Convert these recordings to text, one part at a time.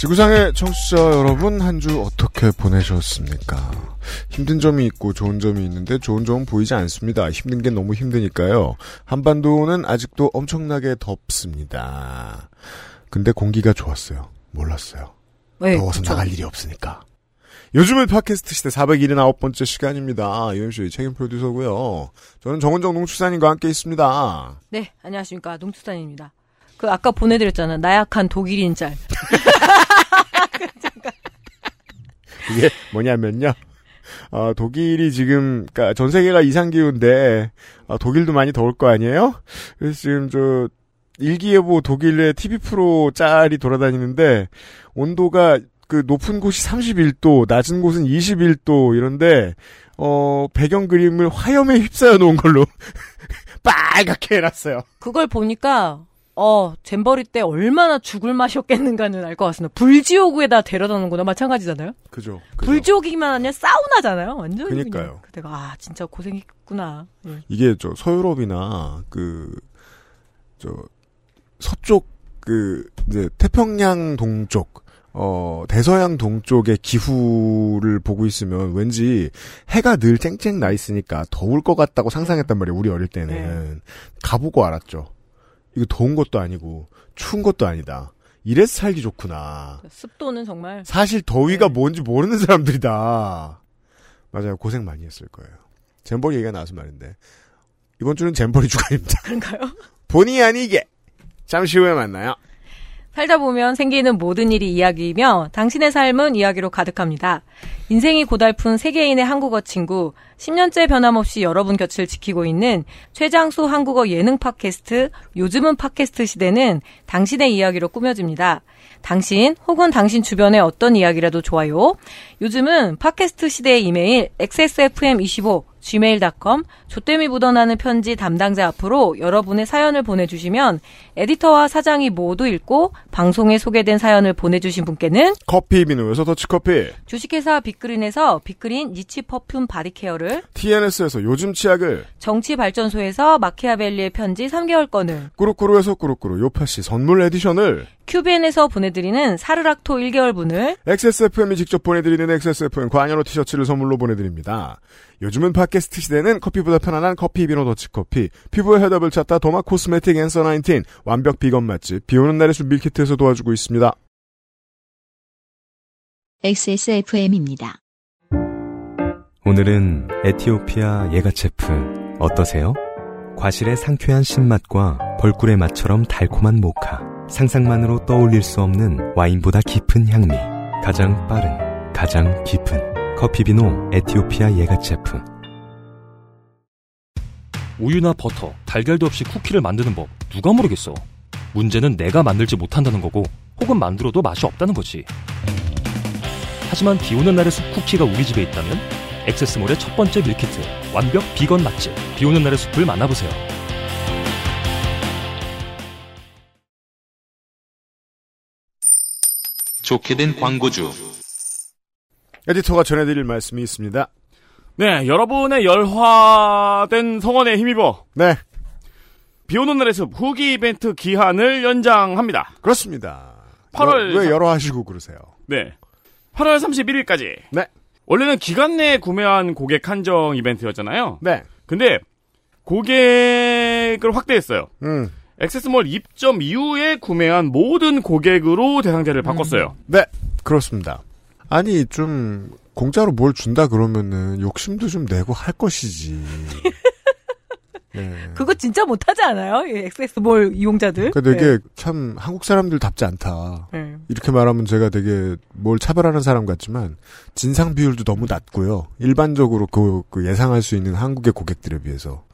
지구상의 청취자 여러분 한 주 어떻게 보내셨습니까? 힘든 점이 있고 좋은 점이 있는데 좋은 점은 보이지 않습니다. 힘든 게 너무 힘드니까요. 한반도는 아직도 엄청나게 덥습니다. 근데 공기가 좋았어요. 몰랐어요. 네, 더워서 그쵸. 나갈 일이 없으니까. 요즘은 팟캐스트 시대 479번째 시간입니다. 유현수의 책임 프로듀서고요. 저는 정은정 농축산인과 함께 있습니다. 네, 안녕하십니까. 농투산입니다. 그 아까 보내드렸잖아. 나약한 독일인 짤. 이게 뭐냐면요. 어, 독일이 지금, 그니까 전 세계가 이상기후인데, 어, 독일도 많이 더울 거 아니에요? 그래서 지금 저, 일기예보 독일의 TV 프로 짤이 돌아다니는데, 온도가 그 높은 곳이 31도, 낮은 곳은 21도 이런데, 어, 배경 그림을 화염에 휩싸여 놓은 걸로 빨갛게 해놨어요. 그걸 보니까 어 잼버리 때 얼마나 죽을 맛이었겠는가는 알 것 같습니다. 불지옥에다 데려다 놓은 거나 마찬가지잖아요. 그죠. 그죠. 불지옥이기만 아니라 사우나잖아요. 완전 그니까요. 내가 아 진짜 고생했구나. 예. 이게 저 서유럽이나 그 저 서쪽 그 이제 태평양 동쪽 어 대서양 동쪽의 기후를 보고 있으면 왠지 해가 늘 쨍쨍 나 있으니까 더울 것 같다고 상상했단 말이에요. 우리 어릴 때는 가보고 알았죠. 이거 더운 것도 아니고 추운 것도 아니다. 이래서 살기 좋구나. 습도는 정말 사실 더위가 네. 뭔지 모르는 사람들이다. 맞아요. 고생 많이 했을 거예요. 잼버리 얘기가 나와서 말인데 이번 주는 잼버리 주간입니다. 그런가요? 본의 아니게 잠시 후에 만나요. 살다 보면 생기는 모든 일이 이야기이며 당신의 삶은 이야기로 가득합니다. 인생이 고달픈 세계인의 한국어 친구, 10년째 변함없이 여러분 곁을 지키고 있는 최장수 한국어 예능 팟캐스트 요즘은 팟캐스트 시대는 당신의 이야기로 꾸며집니다. 당신 혹은 당신 주변의 어떤 이야기라도 좋아요. 요즘은 팟캐스트 시대의 이메일 xsfm25 gmail.com 조땜이 묻어나는 편지 담당자 앞으로 여러분의 사연을 보내주시면 에디터와 사장이 모두 읽고 방송에 소개된 사연을 보내주신 분께는 커피 비누에서 더치커피, 주식회사 빅그린에서 빅그린 niche perfume body care를 TNS에서 요즘 치약을, 정치발전소에서 마키아벨리의 편지 3개월권을 꾸루꾸루에서 꾸루꾸루 요팟시 선물 edition을, 큐비엔에서 보내드리는 사르락토 1개월분을 XSFM이 직접 보내드리는 XSFM 관여로 티셔츠를 선물로 보내드립니다. 요즘은 팟캐스트 시대는 커피보다 편안한 커피 비누 더치커피, 피부의 해답을 찾다 도마 코스메틱 앤서 19, 완벽 비건 맛집, 비오는 날의 숲 밀키트에서 도와주고 있습니다. XSFM입니다. 오늘은 에티오피아 예가체프 어떠세요? 과실의 상쾌한 신맛과 벌꿀의 맛처럼 달콤한 모카 상상만으로 떠올릴 수 없는 와인보다 깊은 향미 가장 빠른 가장 깊은 커피비노 에티오피아 예가체프 우유나 버터, 달걀도 없이 쿠키를 만드는 법 누가 모르겠어. 문제는 내가 만들지 못한다는 거고 혹은 만들어도 맛이 없다는 거지. 하지만 비 오는 날의 숲 쿠키가 우리 집에 있다면 액세스몰의 첫 번째 밀키트 완벽 비건 맛집 비 오는 날의 숲을 만나보세요. 좋게 된 광고주. 에디터가 전해드릴 말씀이 있습니다. 네, 여러분의 열화된 성원에 힘입어 네, 비 오는 날의 숲 후기 이벤트 기한을 연장합니다. 그렇습니다. 8월 여- 왜 여러 하시고 그러세요? 네. 8월 31일까지. 네. 원래는 기간 내에 구매한 고객 한정 이벤트였잖아요. 네, 근데 고객을 확대했어요. 음, 액세스몰 입점 이후에 구매한 모든 고객으로 대상자를 바꿨어요. 네, 그렇습니다. 아니, 좀, 공짜로 뭘 준다 그러면은 욕심도 좀 내고 할 것이지. 네. 그거 진짜 못하지 않아요? 이 엑세스몰 이용자들. 그러니까 되게 참 한국 사람들답지 않다. 네. 네. 이렇게 말하면 제가 되게 뭘 차별하는 사람 같지만 진상 비율도 너무 낮고요. 일반적으로 그, 그 예상할 수 있는 한국의 고객들에 비해서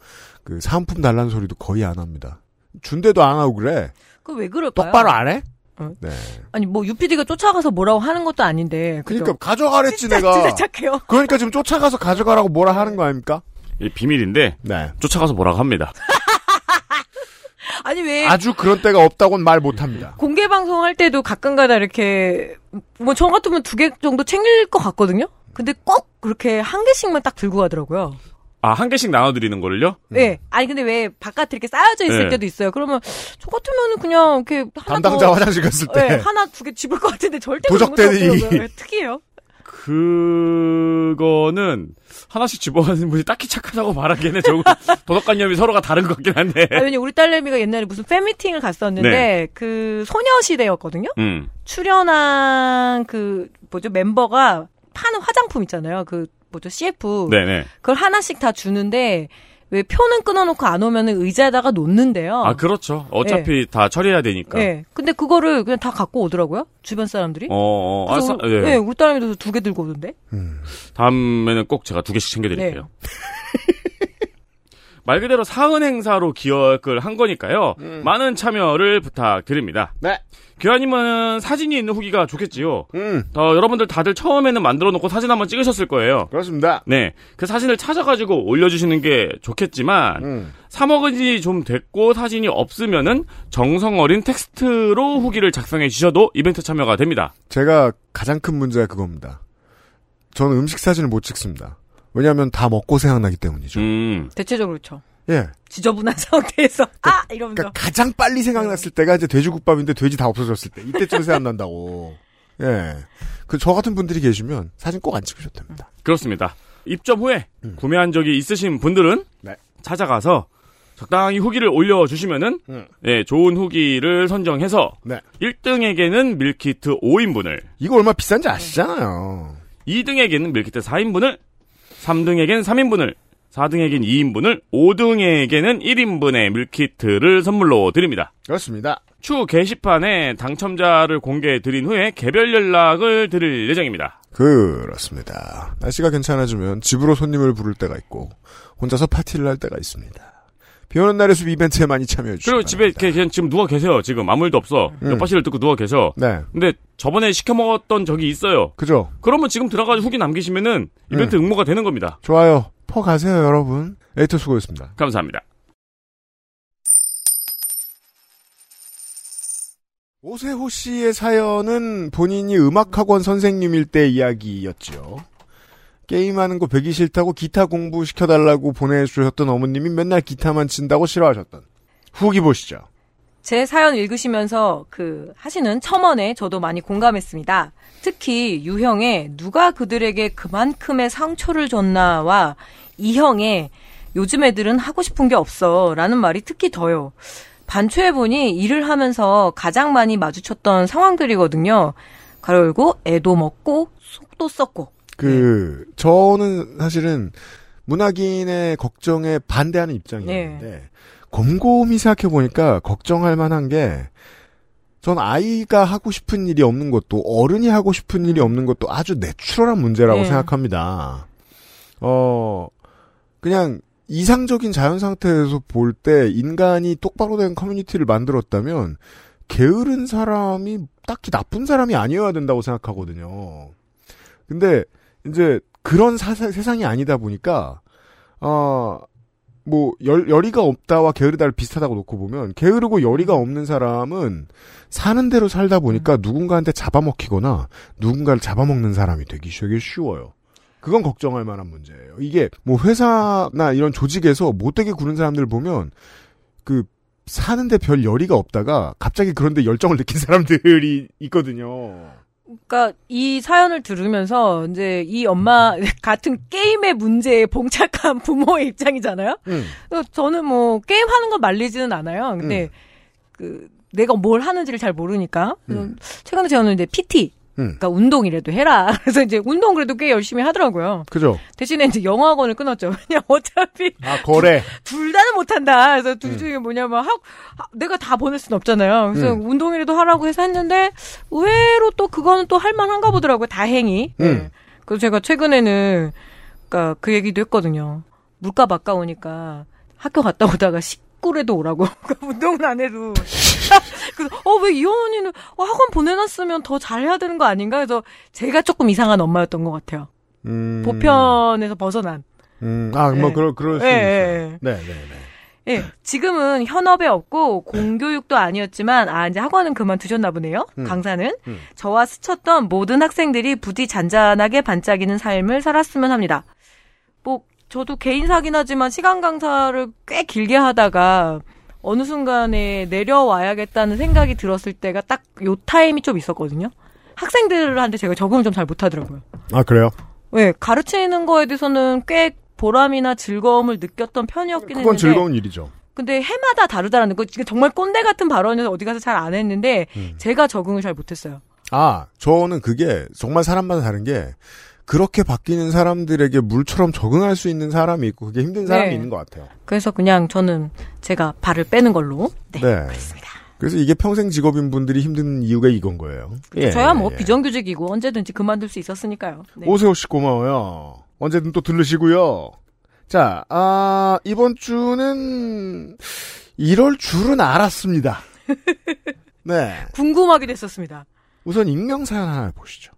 그 사은품 달라는 소리도 거의 안 합니다. 준대도 안 하고 그래. 그 왜 그럴까요? 똑바로 안 해? 네. 아니 뭐 UPD가 쫓아가서 뭐라고 하는 것도 아닌데. 그죠? 그러니까 가져가랬지 진짜, 내가. 진짜 착해요. 그러니까 지금 쫓아가서 가져가라고 뭐라 하는 거 아닙니까? 이 비밀인데 네. 쫓아가서 뭐라고 합니다. 아니 왜 아주 그런 때가 없다고는 말 못합니다. 공개 방송할 때도 가끔가다 이렇게 뭐 저 같으면 두 개 정도 챙길 것 같거든요. 근데 꼭 그렇게 한 개씩만 딱 들고 가더라고요. 아, 한 개씩 나눠드리는 거를요? 네. 아니 근데 왜 바깥에 이렇게 쌓여져 있을 네. 때도 있어요. 그러면 저 같으면은 그냥 이렇게 하나 담당자 더, 화장실 갔을 때 네, 하나 두 개 집을 것 같은데 절대 것도 없더라고요. 특이해요. 그거는 하나씩 집어가는 분이 딱히 착하다고 말하기에는 조금 도덕관념이 서로가 다른 것 같긴 한데. 아, 왜냐 우리 딸내미가 옛날에 무슨 팬미팅을 갔었는데 네. 그 소녀시대였거든요. 음. 출연한 그 뭐죠 멤버가 파는 화장품 있잖아요. 그 뭐죠 CF. 네네. 그걸 하나씩 다 주는데 왜 표는 끊어놓고 안 오면은 의자에다가 놓는데요. 아, 그렇죠. 어차피 다 처리해야 되니까. 네. 근데 그거를 그냥 다 갖고 오더라고요. 주변 사람들이. 어, 어, 그래서 알았어. 우리- 네. 네, 우리 딸내미도 두 개 들고 오던데. 다음에는 꼭 제가 두 개씩 챙겨드릴게요. 네. 말 그대로 사은 행사로 기억을 한 거니까요. 많은 참여를 부탁드립니다. 네. 교환님은 사진이 있는 후기가 좋겠지요. 음, 어, 여러분들 다들 처음에는 만들어 놓고 사진 한번 찍으셨을 거예요. 그렇습니다. 네. 그 사진을 찾아가지고 올려주시는 게 좋겠지만, 음. 사먹은 지 좀 됐고 사진이 없으면은 정성 어린 텍스트로 후기를 작성해 주셔도 이벤트 참여가 됩니다. 제가 가장 큰 문제가 그겁니다. 저는 음식 사진을 못 찍습니다. 왜냐하면 다 먹고 생각나기 때문이죠. 음. 대체적으로 그렇죠. 예. 지저분한 상태에서 아 이러면서 그러니까 가장 빨리 생각났을 때가 이제 돼지국밥인데 돼지 다 없어졌을 때 이때쯤 생각난다고. 예. 그 저 같은 분들이 계시면 사진 꼭 안 찍으셔도 됩니다. 그렇습니다. 입점 후에 구매한 적이 있으신 분들은 네. 찾아가서 적당히 후기를 올려주시면은 음. 예, 좋은 후기를 선정해서 네. 1등에게는 밀키트 5인분을 이거 얼마 비싼지 아시잖아요. 2등에게는 밀키트 4인분을 3등에게는 3인분을 4등에게는 2인분을 5등에게는 1인분의 밀키트를 선물로 드립니다. 그렇습니다. 추후 게시판에 당첨자를 공개해 드린 후에 개별 연락을 드릴 예정입니다. 그렇습니다. 날씨가 괜찮아지면 집으로 손님을 부를 때가 있고 혼자서 파티를 할 때가 있습니다. 비 오는 날의 숲 이벤트에 많이 참여해 주시기 그리고 집에. 이렇게 그냥 지금 누워 계세요. 지금 아무 일도 없어. 음. 요팟시를 뜯고 누워 계셔. 네. 근데 저번에 시켜 먹었던 적이 있어요. 그죠? 그러면 지금 들어가서 후기 남기시면은 이벤트 음. 응모가 되는 겁니다. 좋아요. 퍼 가세요, 여러분. 에이터 수고했습니다. 감사합니다. 오세호 씨의 사연은 본인이 음악학원 선생님일 때 이야기였죠. 게임하는 거 배기 싫다고 기타 공부 시켜달라고 보내주셨던 어머님이 맨날 기타만 친다고 싫어하셨던. 후기 보시죠. 제 사연 읽으시면서 그 하시는 첨언에 저도 많이 공감했습니다. 특히 유형의 누가 그들에게 그만큼의 상처를 줬나와 이형의 요즘 애들은 하고 싶은 게 없어 라는 말이 특히 더요. 반추해보니 일을 하면서 가장 많이 마주쳤던 상황들이거든요. 가로 열고 애도 먹고 속도 썩고 그, 저는 사실은 문학인의 걱정에 반대하는 입장이었는데, 곰곰이 생각해 보니까 걱정할 만한 게, 전 아이가 하고 싶은 일이 없는 것도, 어른이 하고 싶은 일이 없는 것도 아주 내추럴한 문제라고 네. 생각합니다. 어, 그냥 이상적인 자연 상태에서 볼 때 인간이 똑바로 된 커뮤니티를 만들었다면, 게으른 사람이 딱히 나쁜 사람이 아니어야 된다고 생각하거든요. 근데 이제 그런 사- 세상이 아니다 보니까 어, 뭐 열, 열의가 없다와 게으르다를 비슷하다고 놓고 보면 게으르고 열의가 없는 사람은 사는 대로 살다 보니까 누군가한테 잡아먹히거나 누군가를 잡아먹는 사람이 되기 되게 쉬워요. 그건 걱정할 만한 문제예요. 이게 뭐 회사나 이런 조직에서 못되게 구는 사람들 보면 그 사는데 별 열의가 없다가 갑자기 그런데 열정을 느낀 사람들이 있거든요. 그러니까 이 사연을 들으면서 이제 이 엄마 같은 게임의 문제에 봉착한 부모의 입장이잖아요. 음. 그래서 저는 뭐 게임 하는 거 말리지는 않아요. 근데 그 내가 뭘 하는지를 잘 모르니까 음. 최근에 저는 이제 PT 음. 그러니까 운동이라도 해라. 그래서 이제 운동 그래도 꽤 열심히 하더라고요. 그죠? 대신에 이제 영어학원을 끊었죠. 그냥 어차피 아, 거래. 둘 다는 못한다. 그래서 음. 둘 중에 뭐냐면 하, 하- 내가 다 보낼 순 없잖아요. 그래서 음. 운동이라도 하라고 해서 했는데 의외로 또 그거는 또 할만한가 보더라고요. 다행히. 음. 네. 그래서 제가 최근에는 그러니까 그 얘기도 했거든요. 물값 아까우니까 학교 갔다 오다가 식구라도 오라고. 운동은 안 해도 어왜 이 어머니는 어, 학원 보내놨으면 더 잘해야 되는 거 아닌가 그래서 제가 조금 이상한 엄마였던 것 같아요. 음. 보편에서 벗어난. 음, 아, 뭐, 네. 그럴, 그럴 수 예, 있어요. 예, 네, 네, 네. 예, 지금은 현업에 없고 공교육도 아니었지만 아 이제 학원은 그만두셨나 보네요. 음. 강사는 음. 저와 스쳤던 모든 학생들이 부디 잔잔하게 반짝이는 삶을 살았으면 합니다. 뭐 저도 개인사긴 하지만 시간 강사를 꽤 길게 하다가 어느 순간에 내려와야겠다는 생각이 들었을 때가 딱 요 타임이 좀 있었거든요. 학생들한테 제가 적응을 좀 잘 못하더라고요. 아, 그래요? 네, 가르치는 거에 대해서는 꽤 보람이나 즐거움을 느꼈던 편이었긴 그건 했는데 즐거운 일이죠. 근데 해마다 다르다라는 거 정말 꼰대 같은 발언이어서 어디 가서 잘 안 했는데 음. 제가 적응을 잘 못했어요. 아, 저는 그게 정말 사람마다 다른 게 그렇게 바뀌는 사람들에게 물처럼 적응할 수 있는 사람이 있고 그게 힘든 사람이 네. 있는 것 같아요. 그래서 그냥 저는 제가 발을 빼는 걸로 네, 네. 그렇습니다. 그래서 이게 평생 직업인 분들이 힘든 이유가 이건 거예요. 예, 저야 뭐 예. 비정규직이고 언제든지 그만둘 수 있었으니까요. 네. 오세호 씨 고마워요. 언제든 또 들르시고요. 자, 아, 이번 주는 이럴 줄은 알았습니다. 네. 궁금하게 됐었습니다. 우선 익명 사연 하나 보시죠.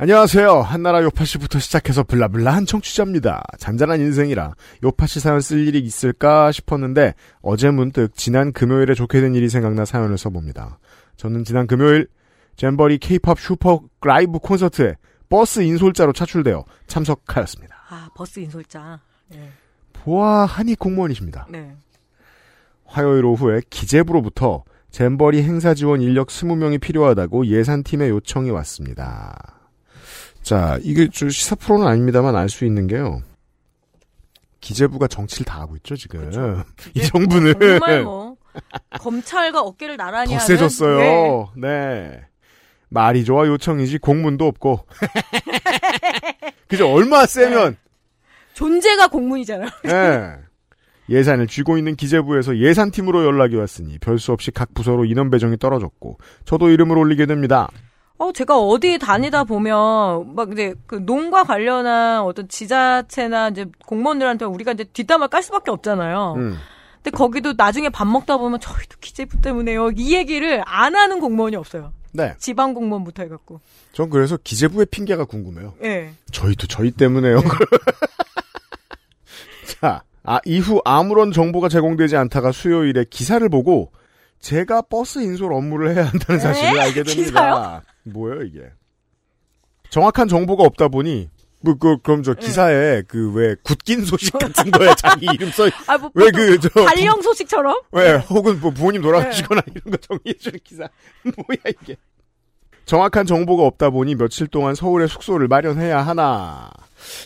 안녕하세요. 한나라 요팟시부터 시작해서 blah blah한 청취자입니다. 잔잔한 인생이라 요팟시 사연 쓸 일이 있을까 싶었는데 어제 문득 지난 금요일에 좋게 된 일이 생각나 사연을 써봅니다. 저는 지난 금요일 잼버리 케이팝 슈퍼 라이브 콘서트에 버스 인솔자로 차출되어 참석하였습니다. 아 버스 인솔자. 네. 보아하니 공무원이십니다. 네. 화요일 오후에 기재부로부터 잼버리 행사 지원 인력 20명이 필요하다고 예산팀에 요청이 왔습니다. 자, 이게 저 시사 프로는 아닙니다만 알 수 있는 게요. 기재부가 정치를 다 하고 있죠, 지금. 이 정부는. 정말 뭐 검찰과 어깨를 나란히 더 세졌어요. 네. 네. 말이 좋아 요청이지 공문도 없고. 그죠? 얼마 세면. 존재가 공문이잖아요. 예. 예산을 쥐고 있는 기재부에서 예산팀으로 연락이 왔으니 별 수 없이 각 부서로 인원 배정이 떨어졌고 저도 이름을 올리게 됩니다. 어, 제가 어디 다니다 보면, 막 이제 그 농과 관련한 어떤 지자체나 이제 공무원들한테 우리가 이제 뒷담화 깔 수밖에 없잖아요. 음. 근데 거기도 나중에 밥 먹다 보면 저희도 기재부 때문에요. 이 얘기를 안 하는 공무원이 없어요. 네. 지방 공무원부터 해갖고. 전 그래서 기재부의 핑계가 궁금해요. 예. 저희도 저희 때문에요. 자, 아, 이후 아무런 정보가 제공되지 않다가 수요일에 기사를 보고 제가 버스 인솔 업무를 해야 한다는 사실을 에? 알게 됩니다. 기사요? 뭐예요, 이게? 정확한 정보가 없다 보니 뭐, 그, 그럼 저 기사에 그왜 굳긴 소식 같은 거에 자기 이름 써, 아, 뭐, 왜 그, 저, 발령 소식처럼? 왜 혹은 뭐 부모님 돌아가시거나 이런 거 정리해주는 기사 뭐야 이게 정확한 정보가 없다 보니 며칠 동안 서울에 숙소를 마련해야 하나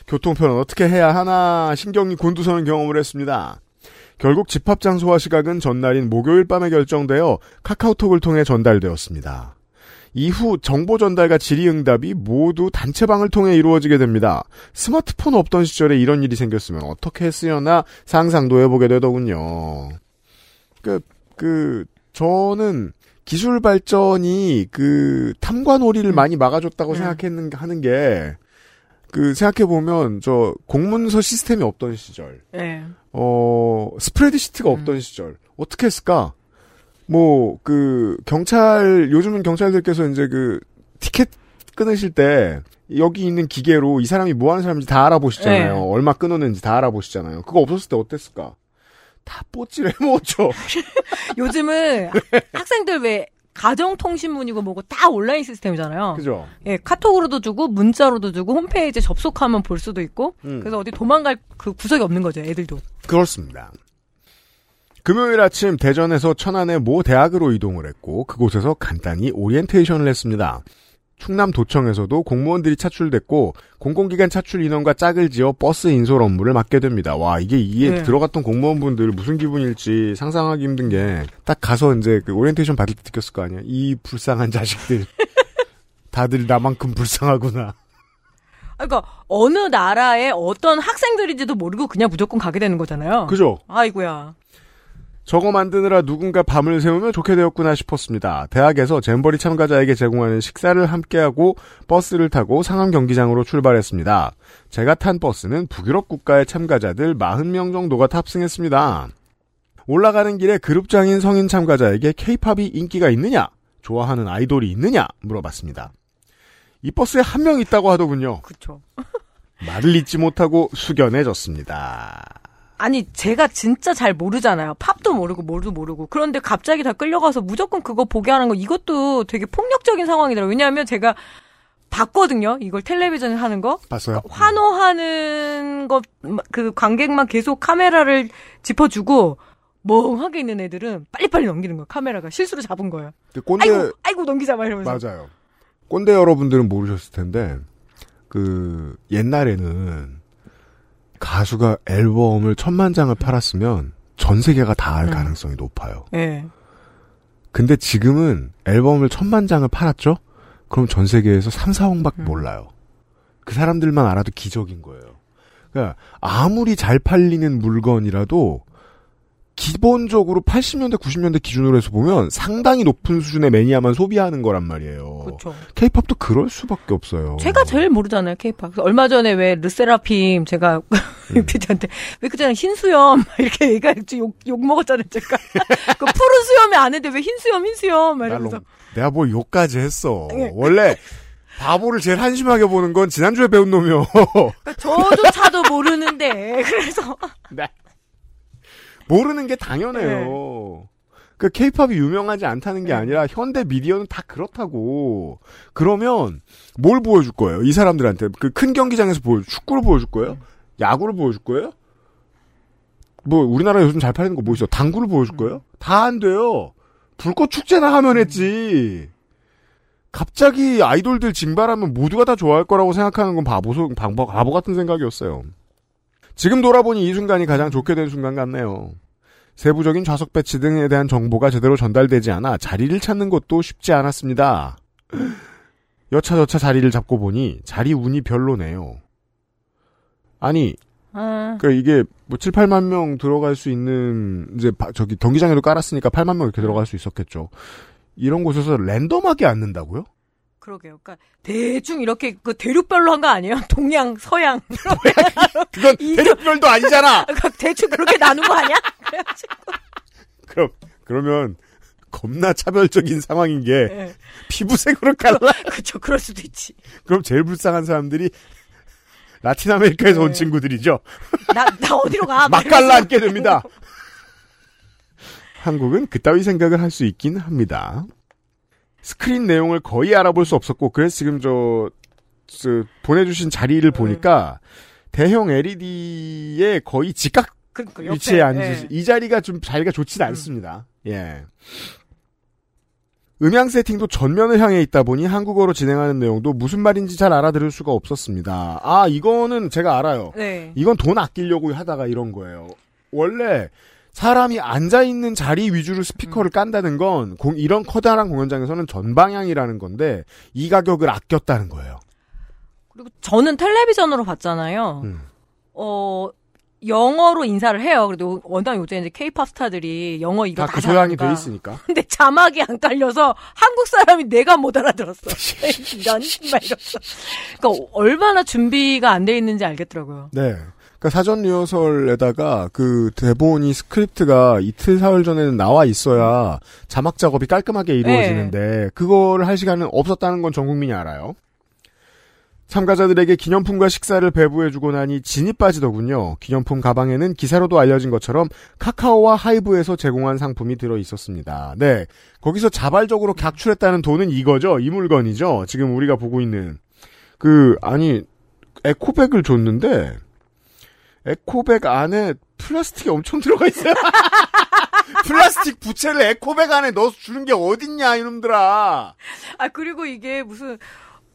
교통편은 어떻게 해야 하나 신경이 곤두서는 경험을 했습니다. 결국 집합 장소와 시각은 전날인 목요일 밤에 결정되어 카카오톡을 통해 전달되었습니다. 이후 정보 전달과 질의응답이 모두 단체방을 통해 이루어지게 됩니다. 스마트폰 없던 시절에 이런 일이 생겼으면 어떻게 했으려나 상상도 해보게 되더군요. 그, 그, 저는 기술 발전이 그 탐관오리를 많이 막아줬다고 음. 생각했는, 하는 게, 그, 생각해보면, 저, 공문서 시스템이 없던 시절, 예. 어, 스프레드시트가 음. 없던 시절, 어떻게 했을까? 뭐, 그, 경찰, 요즘은 경찰들께서 이제 그, 티켓 끊으실 때, 여기 있는 기계로 이 사람이 뭐 하는 사람인지 다 알아보시잖아요. 네. 얼마 끊었는지 다 알아보시잖아요. 그거 없었을 때 어땠을까? 다 뽀찌를 해먹었죠. 요즘은 학생들 왜 가정통신문이고 뭐고 다 온라인 시스템이잖아요. 그죠? 예, 카톡으로도 주고 문자로도 주고 홈페이지에 접속하면 볼 수도 있고 음. 그래서 어디 도망갈 그 구석이 없는 거죠, 애들도. 그렇습니다. 금요일 아침 대전에서 천안의 모 대학으로 이동을 했고 그곳에서 간단히 오리엔테이션을 했습니다. 충남 도청에서도 공무원들이 차출됐고 공공기관 차출 인원과 짝을 지어 버스 인솔 업무를 맡게 됩니다. 와 이게 이에 네. 들어갔던 공무원분들 무슨 기분일지 상상하기 힘든 게 딱 가서 이제 그 오리엔테이션 받을 때 느꼈을 거 아니야. 이 불쌍한 자식들 다들 나만큼 불쌍하구나. 아, 그러니까 어느 나라의 어떤 학생들인지도 모르고 그냥 무조건 가게 되는 거잖아요. 그죠? 아이고야. 저거 만드느라 누군가 밤을 새우며 좋게 되었구나 싶었습니다. 대학에서 잼버리 참가자에게 제공하는 식사를 함께하고 버스를 타고 상암 경기장으로 출발했습니다. 제가 탄 버스는 북유럽 국가의 참가자들 40명 정도가 탑승했습니다. 올라가는 길에 그룹장인 성인 참가자에게 케이팝이 인기가 있느냐, 좋아하는 아이돌이 있느냐 물어봤습니다. 이 버스에 한 명 있다고 하더군요. 그쵸. 말을 잊지 못하고 숙연해졌습니다. 아니 제가 진짜 잘 모르잖아요. 팝도 모르고 뭐도 모르고. 그런데 갑자기 다 끌려가서 무조건 그거 보게 하는 거 이것도 되게 폭력적인 상황이더라고요. 왜냐하면 제가 봤거든요. 이걸 텔레비전에 하는 거. 봤어요? 환호하는 것 그 관객만 계속 카메라를 짚어주고 멍하게 있는 애들은 빨리빨리 넘기는 거야. 카메라가 실수로 잡은 거예요. 그 꼰대 아이고 아이고 넘기자 막 이러면서. 맞아요. 꼰대 여러분들은 모르셨을 텐데 그 옛날에는 가수가 앨범을 천만 장을 팔았으면 전 세계가 다알 음. 가능성이 높아요. 예. 근데 지금은 앨범을 천만 장을 팔았죠? 그럼 전 세계에서 3, 4억밖에 음. 몰라요. 그 사람들만 알아도 기적인 거예요. 그러니까 아무리 잘 팔리는 물건이라도 기본적으로 80년대, 90년대 기준으로 해서 보면 상당히 높은 수준의 매니아만 소비하는 거란 말이에요. 그렇죠. 케이팝도 그럴 수밖에 없어요. 제가 제일 모르잖아요, 케이팝. 얼마 전에 왜 르세라핌 제가 음. 피디한테 왜 그잖아요 흰 수염 막 이렇게 얘기했지 욕, 욕 먹었잖아요, 제가. 그 푸른 수염이 아는데 왜 흰 수염, 흰 수염. 너무- 내가 뭘 욕까지 했어. 예. 원래 바보를 제일 한심하게 보는 건 지난주에 배운 놈이요. 그러니까 저조차도 모르는데 그래서 모르는 게 당연해요. 그 케이팝이 유명하지 않다는 게 네. 아니라 현대 미디어는 다 그렇다고. 그러면 뭘 보여줄 거예요? 이 사람들한테 그 큰 경기장에서 보여 축구를 보여줄 거예요? 야구를 보여줄 거예요? 뭐 우리나라 요즘 잘 팔리는 거 뭐 있어? 당구를 보여줄 거예요? 다 안 돼요. 불꽃 축제나 하면 했지. 갑자기 아이돌들 징발하면 모두가 다 좋아할 거라고 생각하는 건 바보, 바보 같은 생각이었어요. 지금 돌아보니 이 순간이 가장 좋게 된 순간 같네요. 세부적인 좌석 배치 등에 대한 정보가 제대로 전달되지 않아 자리를 찾는 것도 쉽지 않았습니다. 여차저차 자리를 잡고 보니 자리 운이 별로네요. 아니, 아, 그 이게 뭐 7, 8만 명 들어갈 수 있는 이제 바- 저기 경기장에도 깔았으니까 8만 명 이렇게 들어갈 수 있었겠죠. 이런 곳에서 랜덤하게 앉는다고요? 그러게요. 그러니까 대충 이렇게 그 대륙별로 한 거 아니에요? 동양, 서양. 그건 이- 대륙별도 아니잖아. 그러니까 대충 그렇게 나눈 거 아니야? 그래가지고. 그럼 그러면 겁나 차별적인 상황인 게 예. 피부색으로 갈라. 그쵸, 그럴 수도 있지. 그럼 제일 불쌍한 사람들이 라틴 아메리카에서 온 네. 친구들이죠. 나, 나 어디로 가? 막 갈라 앉게 됩니다. 한국은 그따위 생각을 할 수 있긴 합니다. 스크린 내용을 거의 알아볼 수 없었고 그래서 지금 저, 저 보내주신 자리를 보니까 대형 LED에 거의 직각 그러니까 옆에, 위치에 앉으시 예. 이 자리가 좀 자리가 좋진 않습니다. 예. 음향 세팅도 전면을 향해 있다 보니 한국어로 진행하는 내용도 무슨 말인지 잘 알아들을 수가 없었습니다. 아, 이거는 제가 알아요. 네. 이건 돈 아끼려고 하다가 이런 거예요. 원래 사람이 앉아 있는 자리 위주로 스피커를 깐다는 건 공- 이런 커다란 공연장에서는 전방향이라는 건데 이 가격을 아꼈다는 거예요. 그리고 저는 텔레비전으로 봤잖아요. 음. 어, 영어로 인사를 해요. 그래도 워낙 요새 이제 케이팝 스타들이 영어 이거 다 다그 소양이 잘하니까. 돼 있으니까. 근데 자막이 안 깔려서 한국 사람이 내가 못 알아들었어. 이런 막 이랬어. 그러니까 얼마나 준비가 안 돼 있는지 알겠더라고요. 네. 그러니까 사전 리허설에다가 그 대본이 스크립트가 이틀 사흘 전에는 나와 있어야 자막 작업이 깔끔하게 이루어지는데 그거를 할 시간은 없었다는 건 전 국민이 알아요. 참가자들에게 기념품과 식사를 배부해주고 나니 진이 빠지더군요. 기념품 가방에는 기사로도 알려진 것처럼 카카오와 하이브에서 제공한 상품이 들어 있었습니다. 네. 거기서 자발적으로 각출했다는 돈은 이거죠. 이 물건이죠. 지금 우리가 보고 있는. 그, 아니, 에코백을 줬는데, 에코백 안에 플라스틱이 엄청 들어가 있어요. 플라스틱 부채를 에코백 안에 넣어서 주는 게 어딨냐, 이놈들아. 아 그리고 이게 무슨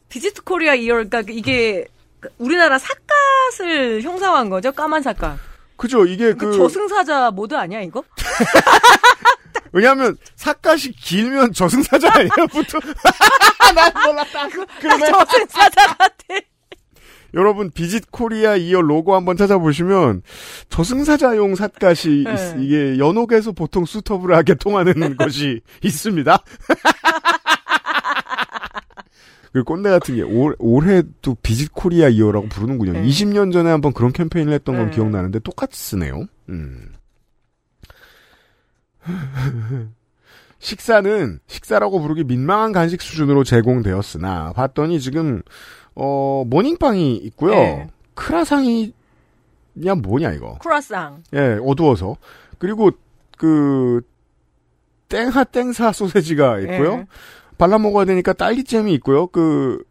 Visit Korea Year 그러니까 이게 우리나라 삿갓을 형상화한 거죠 까만 삿갓. 그죠, 이게 그 그, 저승사자 모드 아니야 이거? 왜냐면, 삿갓이 길면 저승사자 아니에요, 보통. 난 몰랐다. 그러네. 저승사자 같아. 여러분, Visit Korea Year 로고 한번 찾아보시면, 저승사자용 삿갓이, 네. 있- 이게 연옥에서 보통 suitable하게 통하는 것이 있습니다. 그 꼰대 같은 게 올, 올해도 Visit Korea Year라고 부르는군요. 네. 20년 전에 한번 그런 캠페인을 했던 건 네. 기억나는데 똑같이 쓰네요. 음. 식사는 식사라고 부르기 민망한 간식 수준으로 제공되었으나 봤더니 지금 어 모닝빵이 있고요. 네. 크라상이 야 뭐냐 이거. 크라상. 예, 어두워서. 그리고 그 땡하 땡사 소세지가 있고요. 예. 발라 먹어야 되니까 딸기잼이 있고요. 그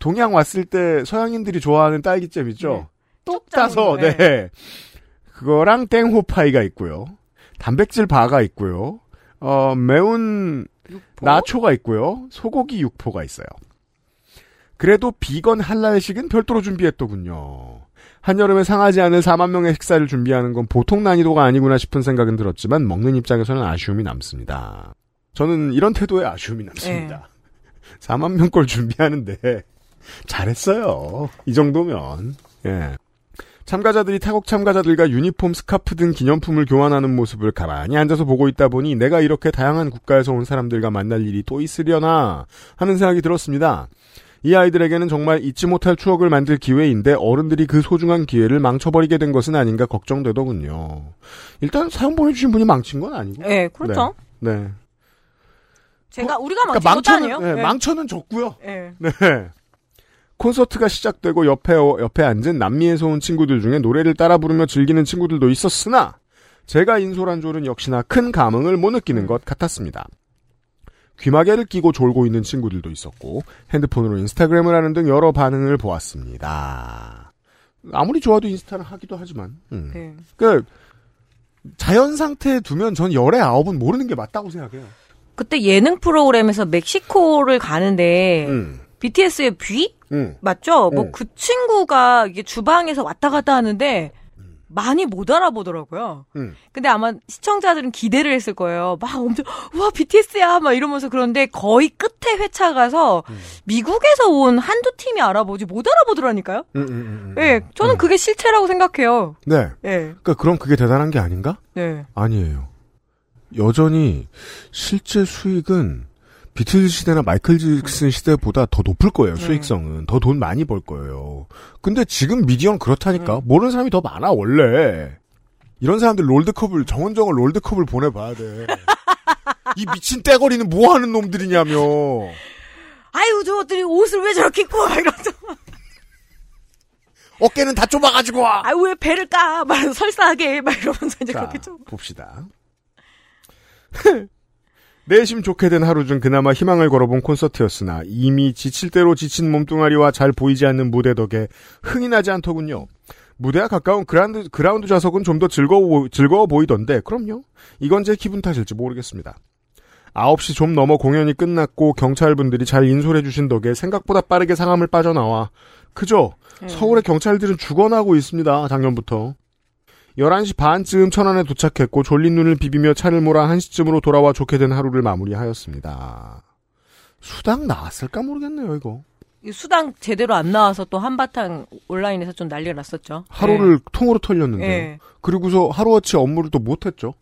동양 왔을 때 서양인들이 좋아하는 딸기잼 있죠. 똑 따서 네. 그거랑 땡호파이가 있고요. 단백질 바가 있고요. 어 매운 나초가 있고요. 소고기 육포가 있어요. 그래도 비건 할랄식은 별도로 준비했더군요. 한여름에 상하지 않을 4만 명의 식사를 준비하는 건 보통 난이도가 아니구나 싶은 생각은 들었지만 먹는 입장에서는 아쉬움이 남습니다. 저는 이런 태도에 아쉬움이 남습니다. 4만 명 걸 준비하는데 잘했어요. 이 정도면. 예. 참가자들이 타국 참가자들과 유니폼, 스카프 등 기념품을 교환하는 모습을 가만히 앉아서 보고 있다 보니 내가 이렇게 다양한 국가에서 온 사람들과 만날 일이 또 있으려나 하는 생각이 들었습니다. 이 아이들에게는 정말 잊지 못할 추억을 만들 기회인데 어른들이 그 소중한 기회를 망쳐버리게 된 것은 아닌가 걱정되더군요. 일단 사연 보내주신 분이 망친 건 아니고. 예, 그렇죠. 네. 제가 우리가 망친 그러니까 것도 아니에요. 망쳐는, 네, 예. 망쳐는 졌고요. 예. 네. 콘서트가 시작되고 옆에 옆에 앉은 남미에서 온 친구들 중에 노래를 따라 부르며 즐기는 친구들도 있었으나 제가 인솔한 졸은 역시나 큰 감흥을 못 느끼는 것 같았습니다. 귀마개를 끼고 졸고 있는 친구들도 있었고 핸드폰으로 인스타그램을 하는 등 여러 반응을 보았습니다. 아무리 좋아도 인스타를 하기도 하지만 음. 네. 그 자연 상태에 두면 전 열의 아홉은 모르는 게 맞다고 생각해요. 그때 예능 프로그램에서 멕시코를 가는데 음. BTS의 뷔 음. 맞죠? 뭐 음. 그 친구가 이게 주방에서 왔다 갔다 하는데 많이 못 알아보더라고요. 음. 근데 아마 시청자들은 기대를 했을 거예요. 막 엄청 와 BTS야 막 이러면서 그런데 거의 끝에 회차 가서 음. 미국에서 온 한두 팀이 알아보지 못 알아보더라니까요. 음, 음, 음, 음. 예, 저는 음. 그게 실체라고 생각해요. 네. 예, 그러니까 그럼 그게 대단한 게 아닌가? 네. 아니에요. 여전히 실제 수익은 비틀즈 시대나 마이클 잭슨 시대보다 더 높을 거예요. 네. 수익성은 더 돈 많이 벌 거예요. 근데 지금 미디어는 음. 그렇다니까 모르는 사람이 더 많아 원래. 이런 사람들 롤드컵을 정원정원 롤드컵을 보내봐야 돼. 이 미친 떼거리는 뭐 하는 놈들이냐며. 아유 저것들이 옷을 왜 저렇게 입고 와 이러면서 어깨는 다 좁아가지고 와. 아유 왜 배를 까? 막 설사하게 막 이러면서 이제 자, 그렇게 좀 봅시다. 내심 좋게 된 하루 중 그나마 희망을 걸어본 콘서트였으나 이미 지칠 대로 지친 몸뚱아리와 잘 보이지 않는 무대 덕에 흥이 나지 않더군요. 무대와 가까운 그라운드, 그라운드 좌석은 좀 더 즐거워, 보- 즐거워 보이던데, 그럼요. 이건 제 기분 탓일지 모르겠습니다. 9시 좀 넘어 공연이 끝났고 경찰분들이 잘 인솔해 주신 덕에 생각보다 빠르게 상암을 빠져나와. 그죠? 서울의 경찰들은 죽어나고 있습니다, 작년부터. 11시 반쯤 천안에 도착했고 졸린 눈을 비비며 차를 몰아 1시쯤으로 돌아와 좋게 된 하루를 마무리하였습니다. 수당 나왔을까 모르겠네요, 이거. 이 수당 제대로 안 나와서 또 한바탕 온라인에서 좀 난리가 났었죠. 하루를 통으로 털렸는데. 예. 그리고서 하루어치 업무를 또 못했죠.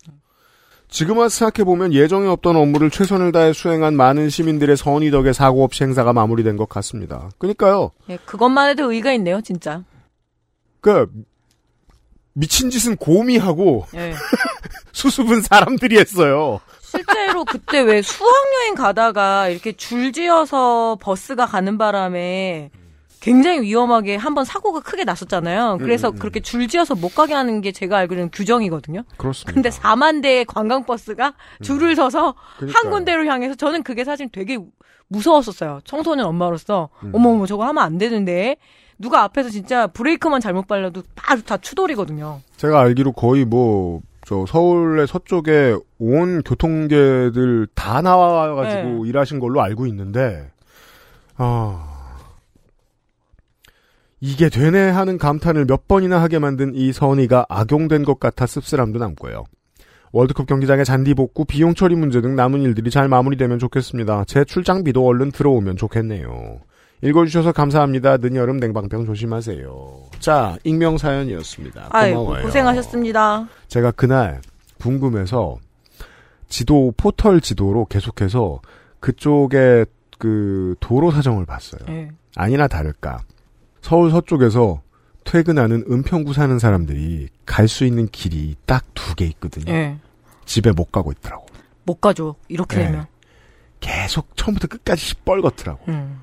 지금 와서 생각해보면 예정에 없던 업무를 최선을 다해 수행한 많은 시민들의 선의 덕에 사고 없이 행사가 마무리된 것 같습니다. 그러니까요. 예, 그것만 해도 의의가 있네요, 진짜. 그 미친 짓은 곰이 하고 예. 수습은 사람들이 했어요. 실제로 그때 왜 수학여행 가다가 이렇게 줄지어서 버스가 가는 바람에 굉장히 위험하게 한번 사고가 크게 났었잖아요. 그래서 음, 음. 그렇게 줄지어서 못 가게 하는 게 제가 알기로는 규정이거든요. 그렇습니다. 근데 4만 대의 관광버스가 줄을 서서 한 음. 그러니까요. 군데로 향해서 저는 그게 사실 되게 무서웠었어요. 청소년 엄마로서. 음. 어머어머 저거 하면 안 되는데. 누가 앞에서 진짜 브레이크만 잘못 바로 다 추돌이거든요. 제가 알기로 거의 뭐, 저 서울의 서쪽에 온 교통계들 다 나와가지고 네. 일하신 걸로 알고 있는데, 아. 이게 되네 하는 감탄을 몇 번이나 하게 만든 이 선의가 악용된 것 같아 씁쓸함도 남고요. 월드컵 경기장의 잔디 복구, 비용 처리 문제 등 남은 일들이 잘 마무리되면 좋겠습니다. 제 출장비도 얼른 들어오면 좋겠네요. 읽어주셔서 감사합니다. 늦여름 냉방병 조심하세요. 자, 익명 사연이었습니다. 고마워요. 고생하셨습니다. 제가 그날 궁금해서 지도 포털 지도로 계속해서 그쪽에 그 도로 사정을 봤어요. 예. 아니나 다를까 서울 서쪽에서 퇴근하는 은평구 사는 사람들이 갈 수 있는 길이 딱 두 개 있거든요. 예. 집에 못 가고 있더라고. 못 가죠. 이렇게 네. 되면. 계속 처음부터 끝까지 시뻘겋더라고. 음.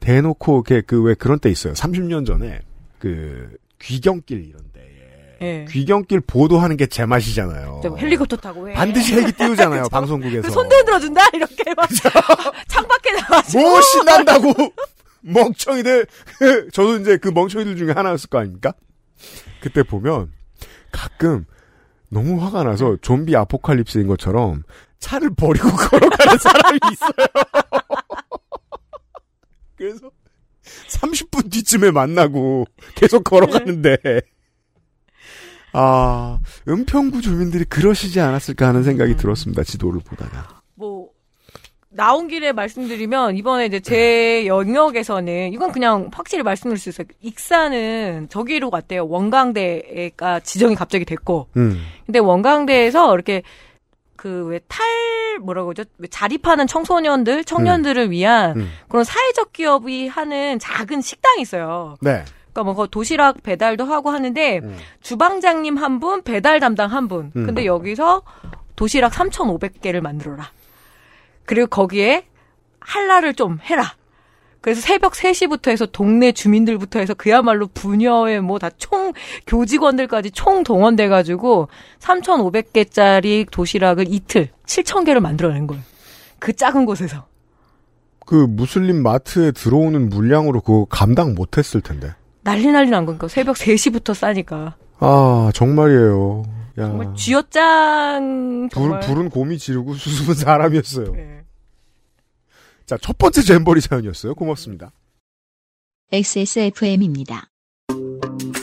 대놓고 그왜 그런 때 있어요. 30년 전에 그 귀경길 이런 데에 예. 귀경길 보도하는 게 제 맛이잖아요. 저 헬리콥터 타고 해. 반드시 헬기 띄우잖아요. 방송국에서. 그손 흔들어준다 이렇게 막 창밖에 나와서 뭐 신난다고 멍청이들 저도 이제 그 멍청이들 중에 하나였을 거 아닙니까? 그때 보면 가끔 너무 화가 나서 좀비 아포칼립스인 것처럼 차를 버리고 걸어가는 사람이 있어요. 그래서 30분 뒤쯤에 만나고 계속 걸어가는데 아 은평구 주민들이 그러시지 않았을까 하는 생각이 들었습니다. 지도를 보다가. 뭐 나온 길에 말씀드리면 이번에 이제 제 영역에서는 이건 그냥 확실히 말씀드릴 수 있어요. 익산은 저기로 갔대요. 원광대가 지정이 갑자기 됐고, 음. 근데 원광대에서 이렇게 그 왜 탈 뭐라고 그러죠? 왜 자립하는 청소년들, 청년들을 위한 음. 그런 사회적 기업이 하는 작은 식당이 있어요. 네. 그러니까 뭐 도시락 배달도 하고 하는데 음. 주방장님 한 분, 배달 담당 한 분. 음. 근데 여기서 도시락 3,500개를 만들어라. 그리고 거기에 한라를 좀 해라. 그래서 새벽 3시부터 해서 동네 주민들부터 해서 그야말로 부녀의 뭐 다 총 교직원들까지 총 동원돼 가지고 3,500개짜리 도시락을 이틀 7,000개를 만들어낸 거예요. 그 작은 곳에서. 그 무슬림 마트에 들어오는 물량으로 그거 감당 못 했을 텐데. 난리 난리 난 거니까 새벽 3시부터 싸니까. 아 정말이에요. 야. 정말 쥐어짱 불, 정말. 불은 곰이 지르고 수습은 사람이었어요. 네. 자, 첫 번째 잼버리 사연이었어요. 고맙습니다. XSFM입니다.